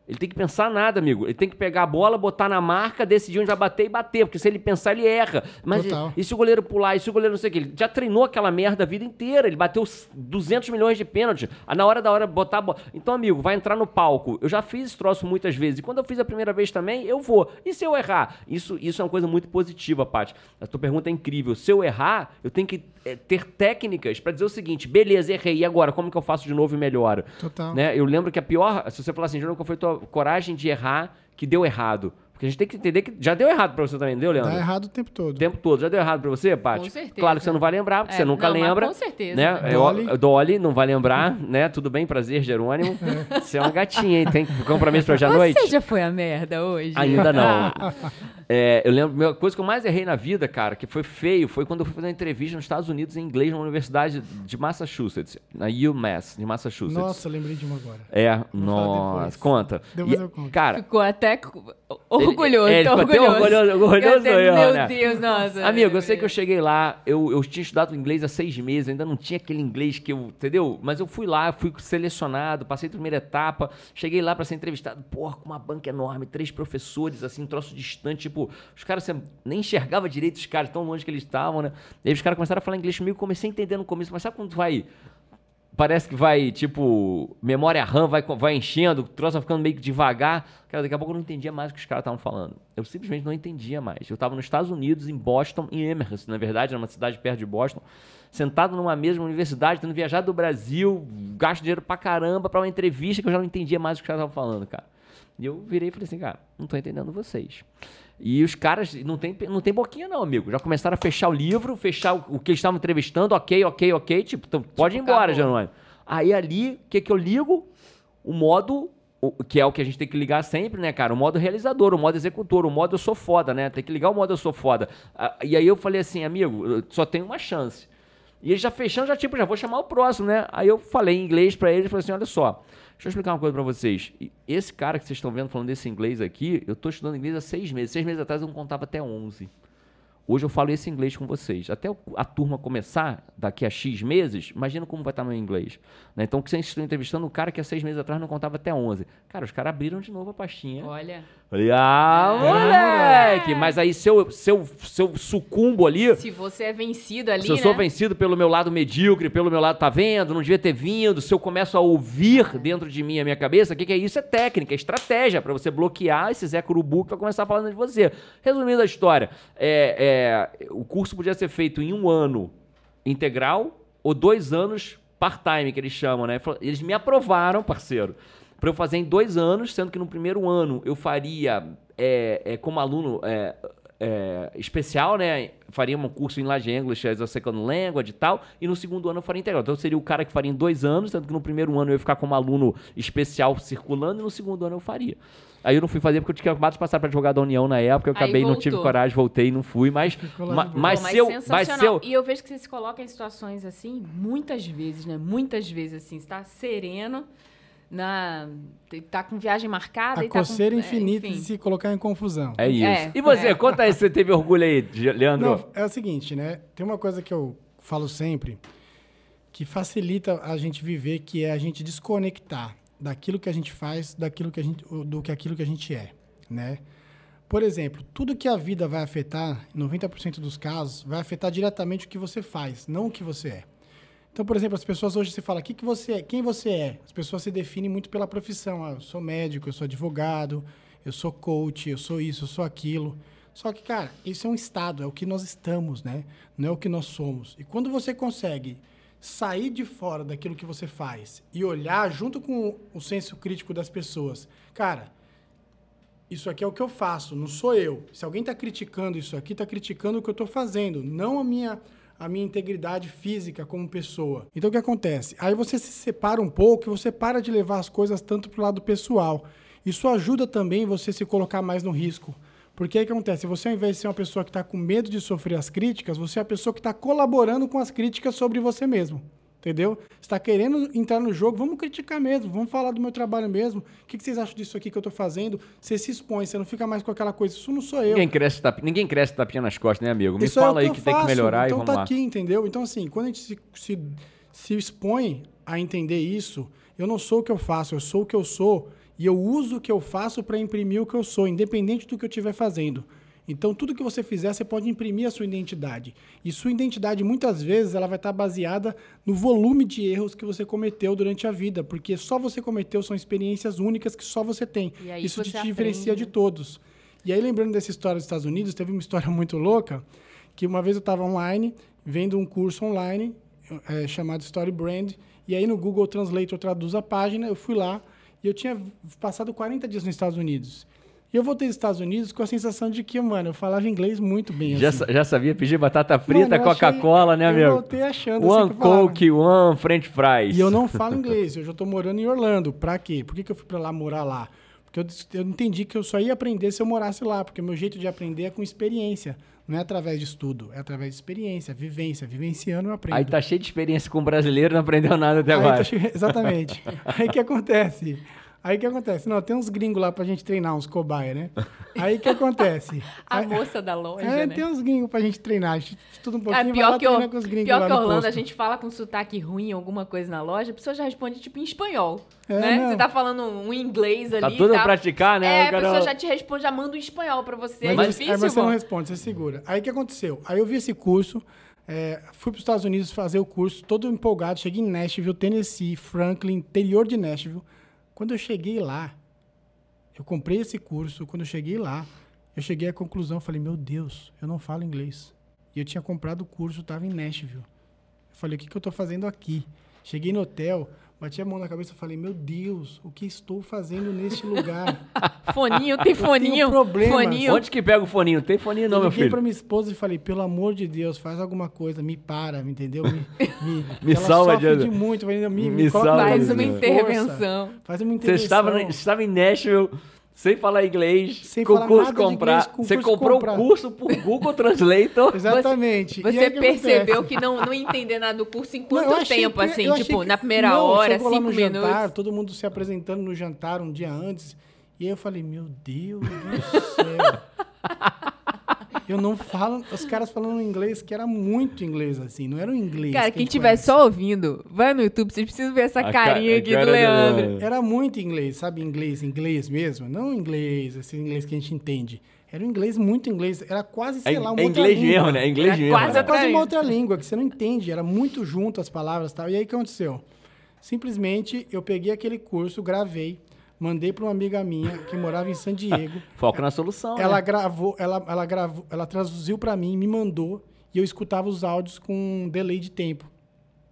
Ele tem que pensar nada, amigo. Ele tem que pegar a bola, botar na marca, decidir onde vai bater e bater. Porque se ele pensar, ele erra. Mas Total. e se o goleiro pular? E se o goleiro não sei o que? Ele já treinou aquela merda a vida inteira. Ele bateu 200 milhões de pênalti. Ah, Na hora da hora, botar a bola. Então, amigo, vai entrar no palco. Eu já fiz esse troço muitas vezes. E quando eu fiz a primeira vez também, eu vou. E se eu errar? Isso, isso é uma coisa muito positiva, Paty. A tua pergunta é incrível. Se eu errar, eu tenho que eh, ter técnicas pra dizer o seguinte: beleza, errei. E agora? Como que eu faço de novo e melhoro? Total. Né? Eu lembro que a pior, se você falar assim, Jerônimo, qual foi a tua coragem de errar que deu errado? Porque a gente tem que entender que já deu errado pra você também, não deu, Leandro? Dá errado o tempo todo. O tempo todo. Já deu errado pra você, Paty? Com certeza. Claro que você não vai lembrar, porque É, você nunca não, lembra. com certeza. Né? É, Dolly. ó, Dolly não vai lembrar, né? Tudo bem, prazer, Jerônimo. Você é uma gatinha, hein? Tem compromisso pra hoje à noite? Você já foi a merda hoje? Ainda não. É, eu lembro, a coisa que eu mais errei na vida, cara, que foi feio, foi quando eu fui fazer uma entrevista nos Estados Unidos em inglês numa universidade de Massachusetts, na UMass, de Massachusetts. Nossa, lembrei de uma agora. É, falar nossa, conta. Depois E, eu conto. Cara, Ficou até orgulhoso, ele até orgulhoso. orgulhoso- orgulhoso Eu Meu né? Deus, nossa. Amigo, eu sei que eu cheguei lá, eu, eu tinha estudado inglês há seis meses, ainda não tinha aquele inglês que eu, entendeu? Mas eu fui lá, fui selecionado, passei a primeira etapa, cheguei lá pra ser entrevistado, porra, com uma banca enorme, três professores, assim, um troço distante, tipo, os caras, você nem enxergava direito os caras, tão longe que eles estavam, né? E aí os caras começaram a falar inglês comigo, comecei a entender no começo, mas sabe quando tu vai parece que vai, tipo, memória RAM vai, vai enchendo, o troço vai ficando meio que devagar. Cara, daqui a pouco eu não entendia mais o que os caras estavam falando. Eu simplesmente não entendia mais. Eu tava nos Estados Unidos, em Boston, em Emerson, na verdade, numa cidade perto de Boston, sentado numa mesma universidade, tendo viajado do Brasil, gasto dinheiro pra caramba pra uma entrevista que eu já não entendia mais o que os caras estavam falando, cara. E eu virei e falei assim, cara, não tô entendendo vocês. E os caras, não tem, não tem boquinha não, amigo. Já começaram a fechar o livro, fechar o, o que eles estavam entrevistando, ok, ok, ok. Tipo, então, pode ir embora. Jerônimo. Aí ali, o que que eu ligo? O modo, o- que é o que a gente tem que ligar sempre, né, cara? O modo realizador, o modo executor, o modo eu sou foda, né? Tem que ligar o modo eu sou foda. Ah, E aí eu falei assim, amigo, só tenho uma chance. E eles já fechando, já tipo, já vou chamar o próximo, né? Aí eu falei em inglês pra eles, falei assim, olha só, deixa eu explicar uma coisa pra vocês. Esse cara que vocês estão vendo falando desse inglês aqui, eu tô estudando inglês há seis meses. Seis meses atrás eu não contava até 11. Hoje eu falo esse inglês com vocês. Até a turma começar, daqui a X meses, imagina como vai estar meu inglês. né? Então, que vocês estão entrevistando um cara que há seis meses atrás não contava até 11. Cara, os caras abriram de novo a pastinha. Olha, Falei, ah, moleque! Mas aí, se eu, se eu, se eu sucumbo ali, se você é vencido ali, se eu sou né? vencido pelo meu lado medíocre, pelo meu lado tá vendo, não devia ter vindo, se eu começo a ouvir dentro de mim a minha cabeça, o que, que é isso? É técnica, é estratégia pra você bloquear esse Zé Curubu que vai começar falando de você. Resumindo a história, é, é, o curso podia ser feito em um ano integral ou dois anos part-time, que eles chamam, né? Eles me aprovaram, parceiro, pra eu fazer em dois anos, sendo que no primeiro ano eu faria é, é, como aluno é, é, especial, né? Faria um curso em Laje English as a second language e tal, e no segundo ano eu faria integral. Então eu seria o cara que faria em dois anos, sendo que no primeiro ano eu ia ficar como aluno especial circulando, e no segundo ano eu faria. Aí eu não fui fazer porque eu tinha acabado de passar para advogado da União na época, eu Aí acabei, não tive voltou. coragem, voltei e não fui, mas, ma- mas, Pô, se eu, mas sensacional. se eu, E eu vejo que você se coloca em situações assim, muitas vezes, né? Muitas vezes, assim. Você tá sereno, na tá com viagem marcada A e tá coceira com, infinita é, de se colocar em confusão. É isso. É, e você, é. conta aí se você teve orgulho aí, Leandro. Não, é o seguinte, né? Tem uma coisa que eu falo sempre que facilita a gente viver, que é a gente desconectar daquilo que a gente faz, daquilo que a gente, do que aquilo que a gente é, né? Por exemplo, tudo que a vida vai afetar, em 90% dos casos, vai afetar diretamente o que você faz, não o que você é. Então, por exemplo, as pessoas hoje se falam, que que você é? quem você é? As pessoas se definem muito pela profissão. Ah, eu sou médico, eu sou advogado, eu sou coach, eu sou isso, eu sou aquilo. Só que, cara, isso é um estado, é o que nós estamos, né? Não é o que nós somos. E quando você consegue sair de fora daquilo que você faz e olhar junto com o senso crítico das pessoas, cara, isso aqui é o que eu faço, não sou eu. Se alguém está criticando isso aqui, está criticando o que eu estou fazendo, não a minha, a minha integridade física como pessoa. Então o que acontece? Aí você se separa um pouco e você para de levar as coisas tanto para o lado pessoal. Isso ajuda também você se colocar mais no risco. Porque aí que acontece? Você, ao invés de ser uma pessoa que está com medo de sofrer as críticas, você é a pessoa que está colaborando com as críticas sobre você mesmo. Entendeu? Você está querendo entrar no jogo, vamos criticar mesmo, vamos falar do meu trabalho mesmo. O que, que vocês acham disso aqui que eu estou fazendo? Você se expõe, você não fica mais com aquela coisa, isso não sou eu. Ninguém cresce, tap... Ninguém cresce tapinha nas costas, né, amigo? Me Isso é o fala aí eu que tem que faço, melhorar então e vamos tá lá. aqui, entendeu? Então, assim, quando a gente se, se, se expõe a entender isso, eu não sou o que eu faço, eu sou o que eu sou e eu uso o que eu faço para imprimir o que eu sou, independente do que eu estiver fazendo. Então, tudo que você fizer, você pode imprimir a sua identidade. E sua identidade, muitas vezes, ela vai estar baseada no volume de erros que você cometeu durante a vida, porque só você cometeu são experiências únicas que só você tem. Isso você te diferencia aprende, de né? todos. E aí, lembrando dessa história dos Estados Unidos, teve uma história muito louca, que uma vez eu estava online, vendo um curso online eh, chamado Story Brand, e aí no Google Translator traduz a página, eu fui lá, e eu tinha passado 40 dias nos Estados Unidos. E eu voltei dos Estados Unidos com a sensação de que, mano, eu falava inglês muito bem. Já, assim. já sabia pedir batata frita, eu Coca-Cola, né, Eu amigo? voltei achando One assim eu falava. Coke, one French fries. E eu não falo inglês, eu já tô morando em Orlando. Pra quê? Por que, que eu fui pra lá morar lá? Porque eu, eu entendi que eu só ia aprender se eu morasse lá, porque o meu jeito de aprender é com experiência. Não é através de estudo, é através de experiência, vivência. Vivenciando eu aprendo. Aí tá cheio de experiência com brasileiro, não aprendeu nada até Aí agora. tá che- Exatamente. Aí o que acontece? Aí o que acontece? Não, tem uns gringos lá pra gente treinar, uns cobaia, né? Aí o que acontece? A Aí- moça da loja, É, né? tem uns gringos pra gente treinar. A gente estuda um pouquinho Ah, e vai pior lá que, o, treinar com os gringos pior lá que no Orlando, a gente fala com sotaque ruim, alguma coisa na loja, a pessoa já responde tipo em espanhol. É, né? não. Você tá falando um inglês ali. Tá tudo tá? a praticar, né? É, O a cara- pessoa já te responde, já manda um espanhol pra você. Mas, é aí- difícil, aí você não mano. responde, você segura. Aí o que aconteceu? Aí eu vi esse curso, é, fui para os Estados Unidos fazer o curso, todo empolgado, cheguei em Nashville, Tennessee, Franklin, interior de Nashville. Quando eu cheguei lá, eu comprei esse curso, quando eu cheguei lá, eu cheguei à conclusão, falei, meu Deus, eu não falo inglês. E eu tinha comprado o curso, estava em Nashville. Eu falei, o que, que eu estou fazendo aqui? Cheguei no hotel, bati a mão na cabeça e falei, meu Deus, o que estou fazendo neste lugar? Foninho, tem foninho. problemas. Foninho. Onde que pega o foninho? Tem foninho não, eu meu filho. pra minha esposa e falei, pelo amor de Deus, faz alguma coisa, me para, me entendeu? Me, me, Me ela salva, sofre de muito, me, me, Me coloca salva, Faz uma Diana. força, intervenção. Faz uma Você intervenção. estava, estava em Nashville sem falar inglês, Sem com o falar curso nada de comprar. inglês, você curso comprou comprar. o curso por Google Translator. Exatamente. Você que percebeu que não, não ia entender nada do curso em Não, quanto eu achei tempo, que- assim? Tipo, que- na primeira não, hora, cinco no minutos? Jantar, todo mundo se apresentando no jantar um dia antes. E aí eu falei, meu Deus do céu. Eu não falo. Os caras falando inglês que era muito inglês, assim. Não era um inglês. Cara, que quem estiver só ouvindo, vai no YouTube, vocês precisam ver essa A ca- carinha a aqui cara do do Leandro. Leandro. Era muito inglês, sabe? Inglês, inglês mesmo. Não inglês, esse inglês que a gente entende. Era um inglês muito inglês. Era quase, É, sei lá, uma é outra inglês língua. mesmo, né? É inglês Era mesmo. quase né? Era quase uma outra língua, que você não entende. Era muito junto as palavras e tal. E aí o que aconteceu? Simplesmente eu peguei aquele curso, gravei, mandei para uma amiga minha que morava em San Diego. Foco na solução. ela né? gravou, ela, ela gravou, ela traduziu para mim, me mandou e eu escutava os áudios com um delay de tempo.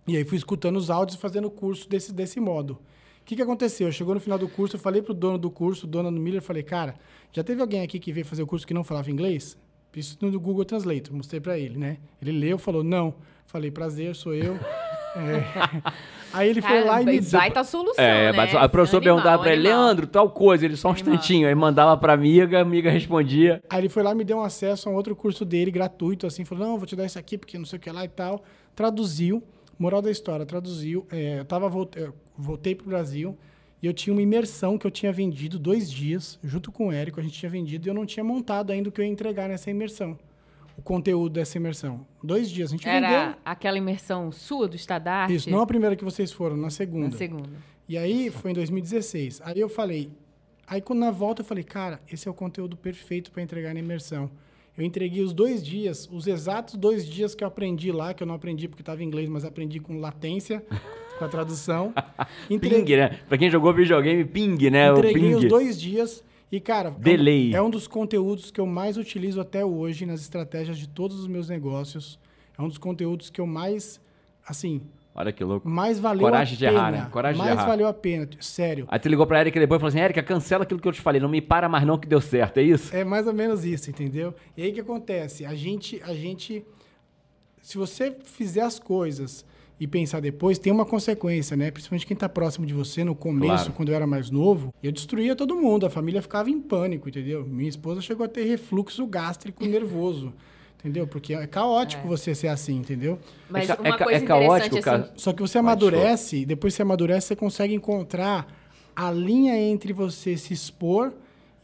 E aí fui escutando os áudios e fazendo o curso desse, desse modo. O que, que aconteceu? Chegou no final do curso, eu falei pro dono do curso, dono do Miller, falei, cara, já teve alguém aqui que veio fazer o curso que não falava inglês? Isso no Google Translate, mostrei para ele, né? Ele leu, falou, não. Falei, prazer, sou eu. É. Aí ele foi lá e me deu. vai tá solução, É, né? mas a professora Animal, perguntava pra ele, animal. Leandro, tal coisa, ele só um Animal. instantinho, aí mandava pra amiga, a amiga respondia. Aí ele foi lá e me deu um acesso a um outro curso dele, gratuito, assim, falou, não, vou te dar isso aqui, porque não sei o que lá e tal. Traduziu, moral da história, traduziu. É, eu tava, volt- eu voltei pro Brasil, E eu tinha uma imersão que eu tinha vendido dois dias, junto com o Érico, a gente tinha vendido e eu não tinha montado ainda o que eu ia entregar nessa imersão. O conteúdo dessa imersão. Dois dias, a gente Era vendeu. aquela imersão sua do Estadarte? Isso, não a primeira que vocês foram, na segunda. Na segunda. E aí foi em 2016. Aí eu falei, aí quando na volta eu falei, cara, esse é o conteúdo perfeito para entregar na imersão. Eu entreguei os dois dias, os exatos dois dias que eu aprendi lá, que eu não aprendi porque estava em inglês, mas aprendi com latência, com a tradução. Entre- Ping, né? Pra quem jogou videogame, ping, né? O Entreguei ping. os dois dias e, cara, é um- Delay. É, um, dos conteúdos que eu mais utilizo até hoje nas estratégias de todos os meus negócios. É um dos conteúdos que eu mais, assim, Olha que louco. mais valeu Coragem a de pena. errar, né? Coragem de mais errar. valeu a pena, sério. Aí tu ligou pra Erika depois e falou assim: Erika, cancela aquilo que eu te falei, não me para mais não que deu certo, é isso? É mais ou menos isso, entendeu? E aí o que acontece? A gente, a gente, se você fizer as coisas e pensar depois, tem uma consequência, né? Principalmente quem tá próximo de você, no começo, Claro. quando eu era mais novo, eu destruía todo mundo, a família ficava em pânico, entendeu? Minha esposa chegou a ter refluxo gástrico nervoso, entendeu? Porque é caótico É. você ser assim, entendeu? Mas É ca- uma é ca- coisa é caótico, interessante, cara. assim, Só que você amadurece, depois que você amadurece, você consegue encontrar a linha entre você se expor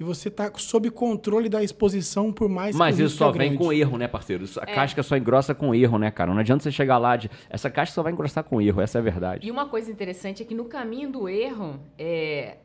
e você tá sob controle da exposição por mais Mas que o isso só é vem grande. com erro, né, parceiro? Isso- A É. casca só engrossa com erro, né, cara? Não adianta você chegar lá de. Essa casca só vai engrossar com erro, essa é a verdade. E uma coisa interessante é que no caminho do erro, é,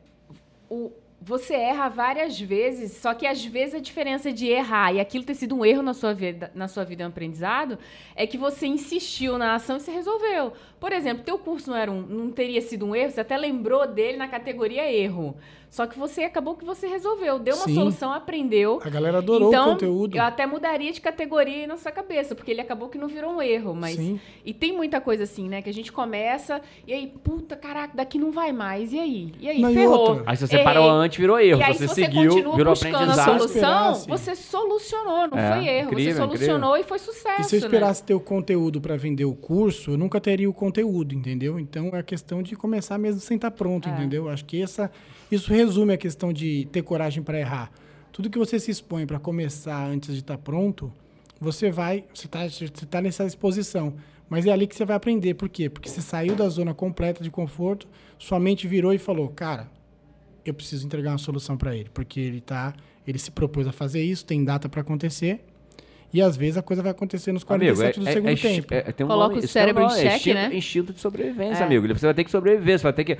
o- você erra várias vezes, só que às vezes a diferença de errar e aquilo ter sido um erro na sua vida, na sua vida um aprendizado, é que você insistiu na ação e se resolveu. Por exemplo, teu curso não, era um, não teria sido um erro, você até lembrou dele na categoria erro. Só que você acabou que você resolveu, deu uma Sim. solução, aprendeu. A galera adorou então, o conteúdo. eu até mudaria de categoria aí na sua cabeça, porque ele acabou que não virou um erro, mas Sim. e tem muita coisa assim, né? Que a gente começa e aí, puta, caraca, daqui não vai mais. E aí? E aí, Não, e ferrou. outra? Aí se você Errei. parou antes, virou erro. E aí, se se você você seguiu, continua virou buscando a aprendizado. solu- solução, esperasse. você solucionou, não É, foi erro. incrível, você solucionou e foi sucesso. E se eu né? esperasse ter o conteúdo para vender o curso, eu nunca teria o conteúdo, entendeu? Então é questão de começar mesmo sem estar pronto, É. entendeu? Acho que essa, isso resume a questão de ter coragem para errar. Tudo que você se expõe para começar antes de estar pronto, você vai, você está você tá nessa exposição. Mas é ali que você vai aprender. Por quê? Porque você saiu da zona completa de conforto, sua mente virou e falou, cara, eu preciso entregar uma solução para ele, porque ele tá, ele se propôs a fazer isso, tem data para acontecer. E às vezes a coisa vai acontecer nos 47 do segundo é- tempo. é- tem um Coloca nome- o um cérebro em nome, é xeque, instinto, né? Instinto de sobrevivência, É. amigo. Você vai ter que sobreviver, você vai ter que.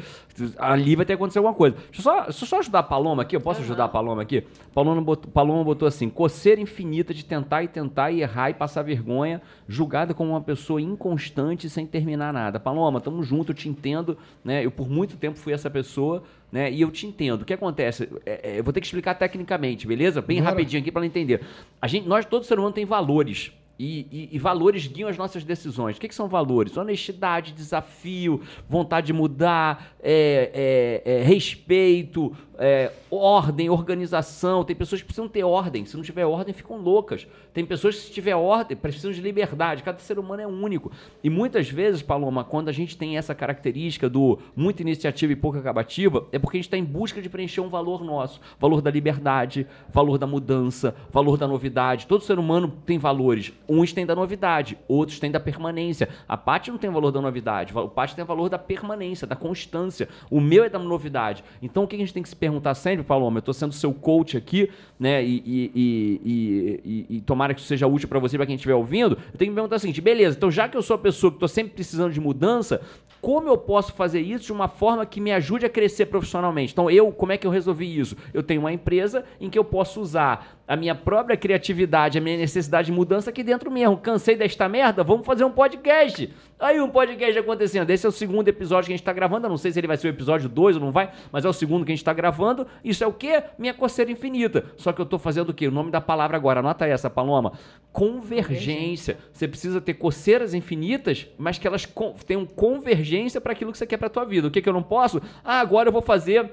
Ali vai ter que acontecer alguma coisa. Deixa eu só, deixa eu só ajudar a Paloma aqui. Eu posso ajudar a Paloma aqui? Paloma botou, Paloma botou assim: coceira infinita de tentar e tentar e errar e passar vergonha, julgada como uma pessoa inconstante sem terminar nada. Paloma, tamo junto, eu te entendo, né? Eu por muito tempo fui essa pessoa, né? E eu te entendo. O que acontece? É, é, eu vou ter que explicar tecnicamente, beleza? Bem Bora. rapidinho aqui para ela entender. A gente, nós, todo ser humano tem valores. E, e- e valores guiam as nossas decisões. O que, que são valores? Honestidade, desafio, vontade de mudar, é, é, é, respeito, é, ordem, organização. Tem pessoas que precisam ter ordem. Se não tiver ordem, ficam loucas. Tem pessoas que, se tiver ordem, precisam de liberdade. Cada ser humano é único. E muitas vezes, Paloma, quando a gente tem essa característica do muita iniciativa e pouca acabativa, é porque a gente está em busca de preencher um valor nosso. Valor da liberdade, valor da mudança, valor da novidade. Todo ser humano tem valores. Uns têm da novidade, outros têm da permanência. A Paty não tem valor da novidade, o Paty tem valor da permanência, da constância. O meu é da novidade. Então o que a gente tem que se perguntar sempre, Paloma? Eu estou sendo seu coach aqui, né? E, e- e- e- e- tomara que isso seja útil para você, para quem estiver ouvindo. Eu tenho que perguntar o seguinte: beleza, então já que eu sou a pessoa que estou sempre precisando de mudança, como eu posso fazer isso de uma forma que me ajude a crescer profissionalmente? Então, eu, como é que eu resolvi isso? Eu tenho uma empresa em que eu posso usar a minha própria criatividade, a minha necessidade de mudança aqui dentro mesmo. Cansei desta merda? Vamos fazer um podcast. Aí um podcast acontecendo. Esse é o segundo episódio que a gente está gravando. Eu não sei se ele vai ser o episódio 2 ou não vai, mas é o segundo que a gente está gravando. Isso é o quê? Minha coceira infinita. Só que eu estou fazendo o quê? O nome da palavra agora. Anota essa, Paloma. Convergência. Você precisa ter coceiras infinitas, mas que elas tenham convergência para aquilo que você quer para tua vida. O que, que eu não posso? Ah, agora eu vou fazer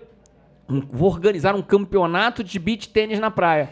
vou organizar um campeonato de beach tênis na praia.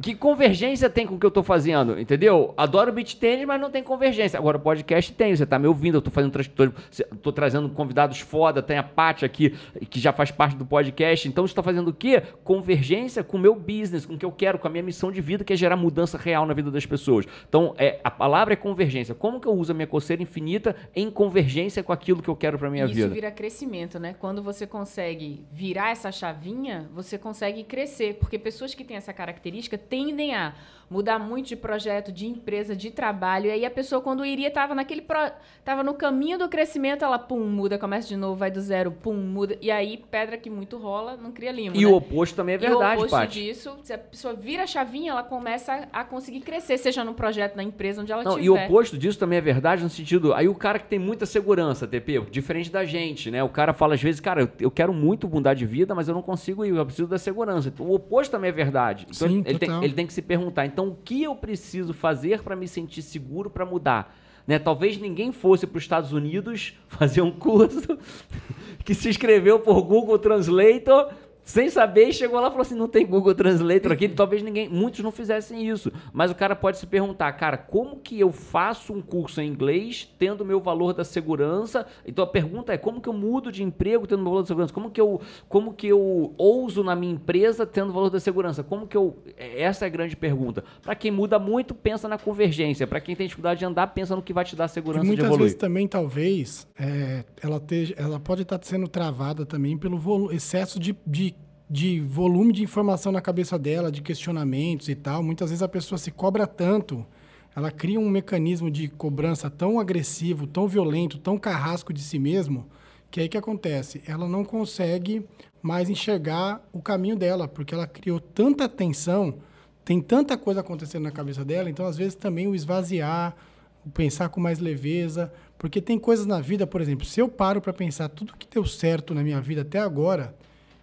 Que convergência tem com o que eu tô fazendo, entendeu? Adoro beat tênis, mas não tem convergência. Agora, podcast tem, você tá me ouvindo, eu tô fazendo, tô, tô trazendo convidados foda, tem a Paty aqui, que já faz parte do podcast. Então, está fazendo o quê? Convergência com o meu business, com o que eu quero, com a minha missão de vida, que é gerar mudança real na vida das pessoas. Então, é, a palavra é convergência. Como que eu uso a minha coceira infinita em convergência com aquilo que eu quero pra minha Isso vida? Isso vira crescimento, né? Quando você consegue virar essa chavinha, você consegue crescer. Porque pessoas que têm essa característica tendem a mudar muito de projeto, de empresa, de trabalho. E aí a pessoa, quando iria, estava naquele. Pro... Tava no caminho do crescimento, ela pum, muda, começa de novo, vai do zero, pum, muda. E aí, pedra que muito rola, não cria limo. E né? o oposto também é verdade, E o oposto Paty. disso, se a pessoa vira a chavinha, ela começa a conseguir crescer, seja no projeto, na empresa, onde ela Não, estiver. e o oposto disso também é verdade no sentido. Aí o cara que tem muita segurança, TP, diferente da gente, né? O cara fala às vezes, cara, eu, quero muito mudar de vida, mas eu não consigo ir, eu preciso da segurança. Então, o oposto também é verdade. Então Sim, ele, tem, ele tem que se perguntar, então o que eu preciso fazer para me sentir seguro para mudar? Né? Talvez ninguém fosse para os Estados Unidos fazer um curso que se inscreveu por Google Translator sem saber, e chegou lá e falou assim: não tem Google Translator aqui. Talvez ninguém, muitos não fizessem isso. Mas o cara pode se perguntar, cara, como que eu faço um curso em inglês tendo o meu valor da segurança? Então a pergunta é: como que eu mudo de emprego tendo o meu valor da segurança? Como que eu, como que eu ouso na minha empresa tendo valor da segurança? Como que eu. Essa é a grande pergunta. Para quem muda muito, pensa na convergência. Para quem tem dificuldade de andar, pensa no que vai te dar E segurança de muitas evoluir. vezes também, talvez, é, ela, esteja, ela pode estar sendo travada também pelo excesso de, de, de volume de informação na cabeça dela, de questionamentos e tal. Muitas vezes a pessoa se cobra tanto, ela cria um mecanismo de cobrança tão agressivo, tão violento, tão carrasco de si mesmo, que aí que acontece? Ela não consegue mais enxergar o caminho dela, porque ela criou tanta tensão, tem tanta coisa acontecendo na cabeça dela, então às vezes também o esvaziar, o pensar com mais leveza, porque tem coisas na vida, por exemplo, se eu paro para pensar tudo que deu certo na minha vida até agora,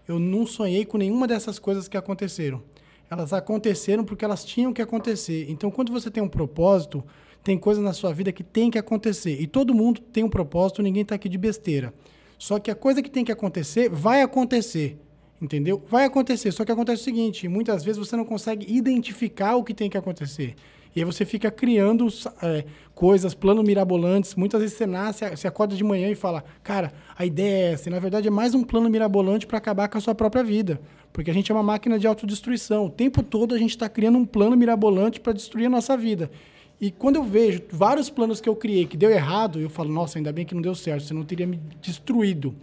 eu não sonhei com nenhuma dessas coisas que aconteceram. Elas aconteceram porque elas tinham que acontecer. Então, quando você tem um propósito, tem coisas na sua vida que tem que acontecer. E todo mundo tem um propósito, ninguém está aqui de besteira. Só que a coisa que tem que acontecer vai acontecer. Entendeu? Vai acontecer. Só que acontece o seguinte: muitas vezes você não consegue identificar o que tem que acontecer. E aí você fica criando é, coisas, planos mirabolantes. Muitas vezes você nasce, você acorda de manhã e fala, cara, a ideia é essa. E, na verdade, é mais um plano mirabolante para acabar com a sua própria vida. Porque a gente é uma máquina de autodestruição. O tempo todo a gente está criando um plano mirabolante para destruir a nossa vida. E quando eu vejo vários planos que eu criei que deu errado, eu falo, nossa, ainda bem que não deu certo, você não teria me destruído.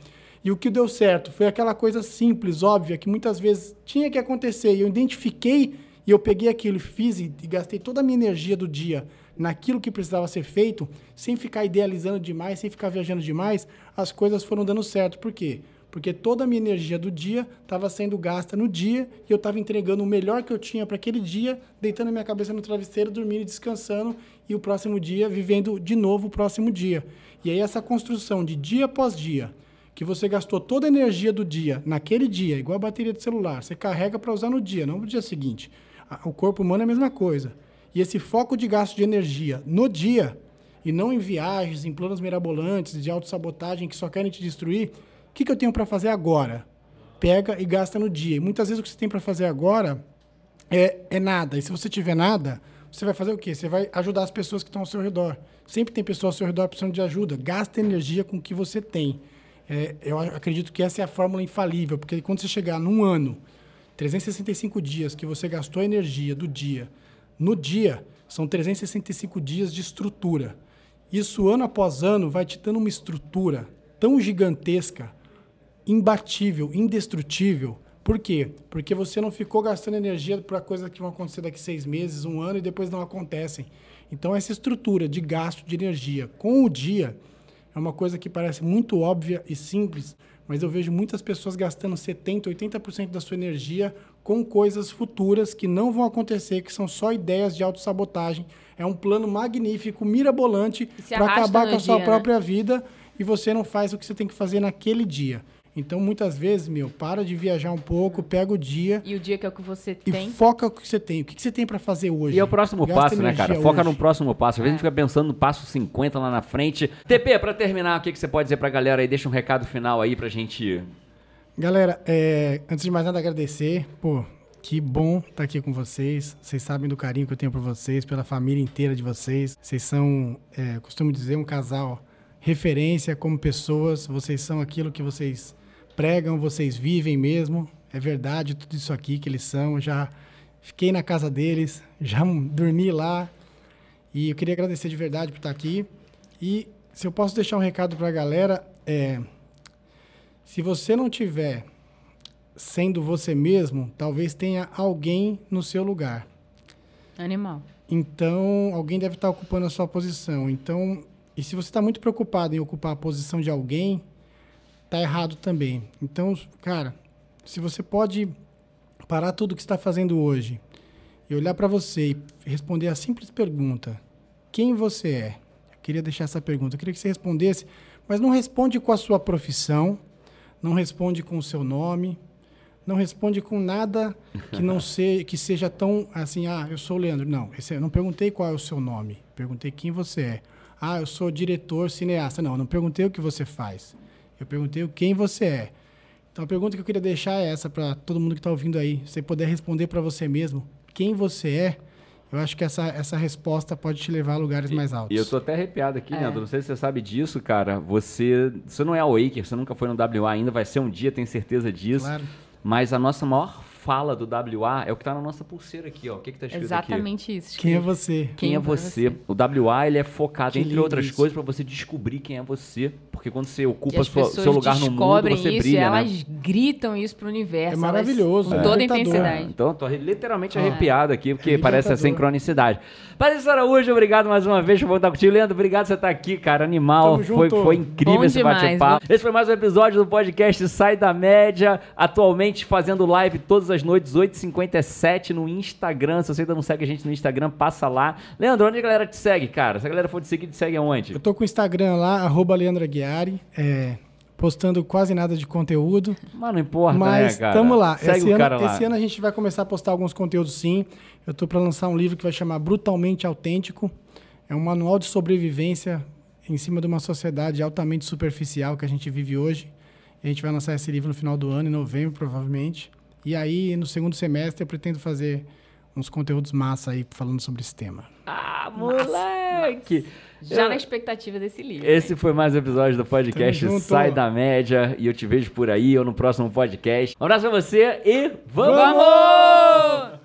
E o que deu certo foi aquela coisa simples, óbvia, que muitas vezes tinha que acontecer. E eu identifiquei e eu peguei aquilo, fiz e, e gastei toda a minha energia do dia naquilo que precisava ser feito, sem ficar idealizando demais, sem ficar viajando demais, as coisas foram dando certo. Por quê? Porque toda a minha energia do dia estava sendo gasta no dia e eu estava entregando o melhor que eu tinha para aquele dia, deitando a minha cabeça no travesseiro, dormindo e descansando, e o próximo dia vivendo de novo o próximo dia. E aí essa construção de dia após dia, que você gastou toda a energia do dia naquele dia, igual a bateria de celular, você carrega para usar no dia, não no dia seguinte. O corpo humano é a mesma coisa. E esse foco de gasto de energia no dia, e não em viagens, em planos mirabolantes, de autossabotagem que só querem te destruir, o que, que eu tenho para fazer agora? Pega e gasta no dia. E muitas vezes o que você tem para fazer agora é, é nada. E se você tiver nada, você vai fazer o quê? Você vai ajudar as pessoas que estão ao seu redor. Sempre tem pessoas ao seu redor precisando de ajuda. Gasta energia com o que você tem. É, eu acredito que essa é a fórmula infalível, porque quando você chegar num ano, 365 dias que você gastou energia do dia, no dia, são 365 dias de estrutura. Isso, ano após ano, vai te dando uma estrutura tão gigantesca, imbatível, indestrutível. Por quê? Porque você não ficou gastando energia para coisas que vão acontecer daqui seis meses, um ano e depois não acontecem. Então, essa estrutura de gasto de energia com o dia é uma coisa que parece muito óbvia e simples, mas eu vejo muitas pessoas gastando 70%, 80% da sua energia com coisas futuras que não vão acontecer, que são só ideias de autossabotagem. É um plano magnífico, mirabolante, para acabar com a sua dia, né? própria vida e você não faz o que você tem que fazer naquele dia. Então, muitas vezes, meu, para de viajar um pouco, pega o dia E o dia que é o que você e tem. foca o que você tem. O que você tem para fazer hoje? E é o próximo Gasta passo, né, cara? Foca hoje. no próximo passo. Às vezes a gente fica pensando no passo 50 lá na frente. TP, pra terminar, o que, que você pode dizer pra galera aí? Deixa um recado final aí pra gente. Galera, é, antes de mais nada, agradecer. Pô, Que bom estar aqui com vocês. Vocês sabem do carinho que eu tenho por vocês, pela família inteira de vocês. Vocês são, é, costumo dizer, um casal referência como pessoas. Vocês são aquilo que vocês pregam, vocês vivem mesmo. É verdade tudo isso aqui que eles são. Já fiquei na casa deles, já dormi lá. E eu queria agradecer de verdade por estar aqui. E se eu posso deixar um recado para a galera, é, se você não tiver sendo você mesmo, talvez tenha alguém no seu lugar. Animal. Então, alguém deve estar ocupando a sua posição. Então, e se você está muito preocupado em ocupar a posição de alguém, tá errado também. Então, cara, se você pode parar tudo que está fazendo hoje e olhar para você e responder a simples pergunta: quem você é? Eu queria deixar essa pergunta. Eu queria que você respondesse, mas não responde com a sua profissão, não responde com o seu nome, não responde com nada que não se, que seja tão assim, ah, eu sou o Leandro. Não, esse, eu não perguntei qual é o seu nome, perguntei quem você é. Ah, eu sou diretor cineasta. Não, não perguntei o que você faz. Eu perguntei quem você é. Então a pergunta que eu queria deixar é essa para todo mundo que está ouvindo aí. Se você puder responder para você mesmo quem você é, eu acho que essa, essa resposta pode te levar a lugares e, mais altos. E eu tô até arrepiado aqui, é. Leandro. Não sei se você sabe disso, cara. Você, você não é o Waker, você nunca foi no WA ainda, vai ser um dia, tenho certeza disso. Claro. Mas a nossa maior fala do WA é o que está na nossa pulseira aqui, ó. O que está escrito Exatamente aqui? isso. Quem é você? Quem, quem é você? você? O WA ele é focado, que entre outras isso. coisas, para você descobrir quem é você. Porque quando você ocupa sua, seu lugar no mundo, você isso, brilha, elas né? gritam isso pro universo. É maravilhoso. Com é. toda a intensidade. Então, tô literalmente é. arrepiado aqui, porque é parece a sincronicidade. Patrícia Araújo, obrigado mais uma vez por voltar contigo. Leandro, obrigado por você estar aqui, cara. Animal. Foi, foi incrível Bom esse bate-papo. Esse foi mais um episódio do podcast Sai da Média. Atualmente fazendo live todas as noites, 8h57 no Instagram. Se você ainda não segue a gente no Instagram, passa lá. Leandro, onde a galera te segue, cara? Se a galera for te seguir, te segue aonde? Eu tô com o Instagram lá, arroba Leandro Aguiar. É, postando quase nada de conteúdo. Mas não importa, Mas né, cara? Tamo lá. Segue esse, ano, lá. esse ano a gente vai começar a postar alguns conteúdos sim. Eu tô para lançar um livro que vai chamar Brutalmente Autêntico. É um manual de sobrevivência em cima de uma sociedade altamente superficial que a gente vive hoje. E a gente vai lançar esse livro no final do ano, em novembro, provavelmente. E aí, no segundo semestre, eu pretendo fazer uns conteúdos massa aí falando sobre esse tema. Ah, moleque! Já eu... na expectativa desse livro. Esse foi mais um episódio do podcast Sai da Média. E eu te vejo por aí ou no próximo podcast. Um abraço pra você e vamos! vamos!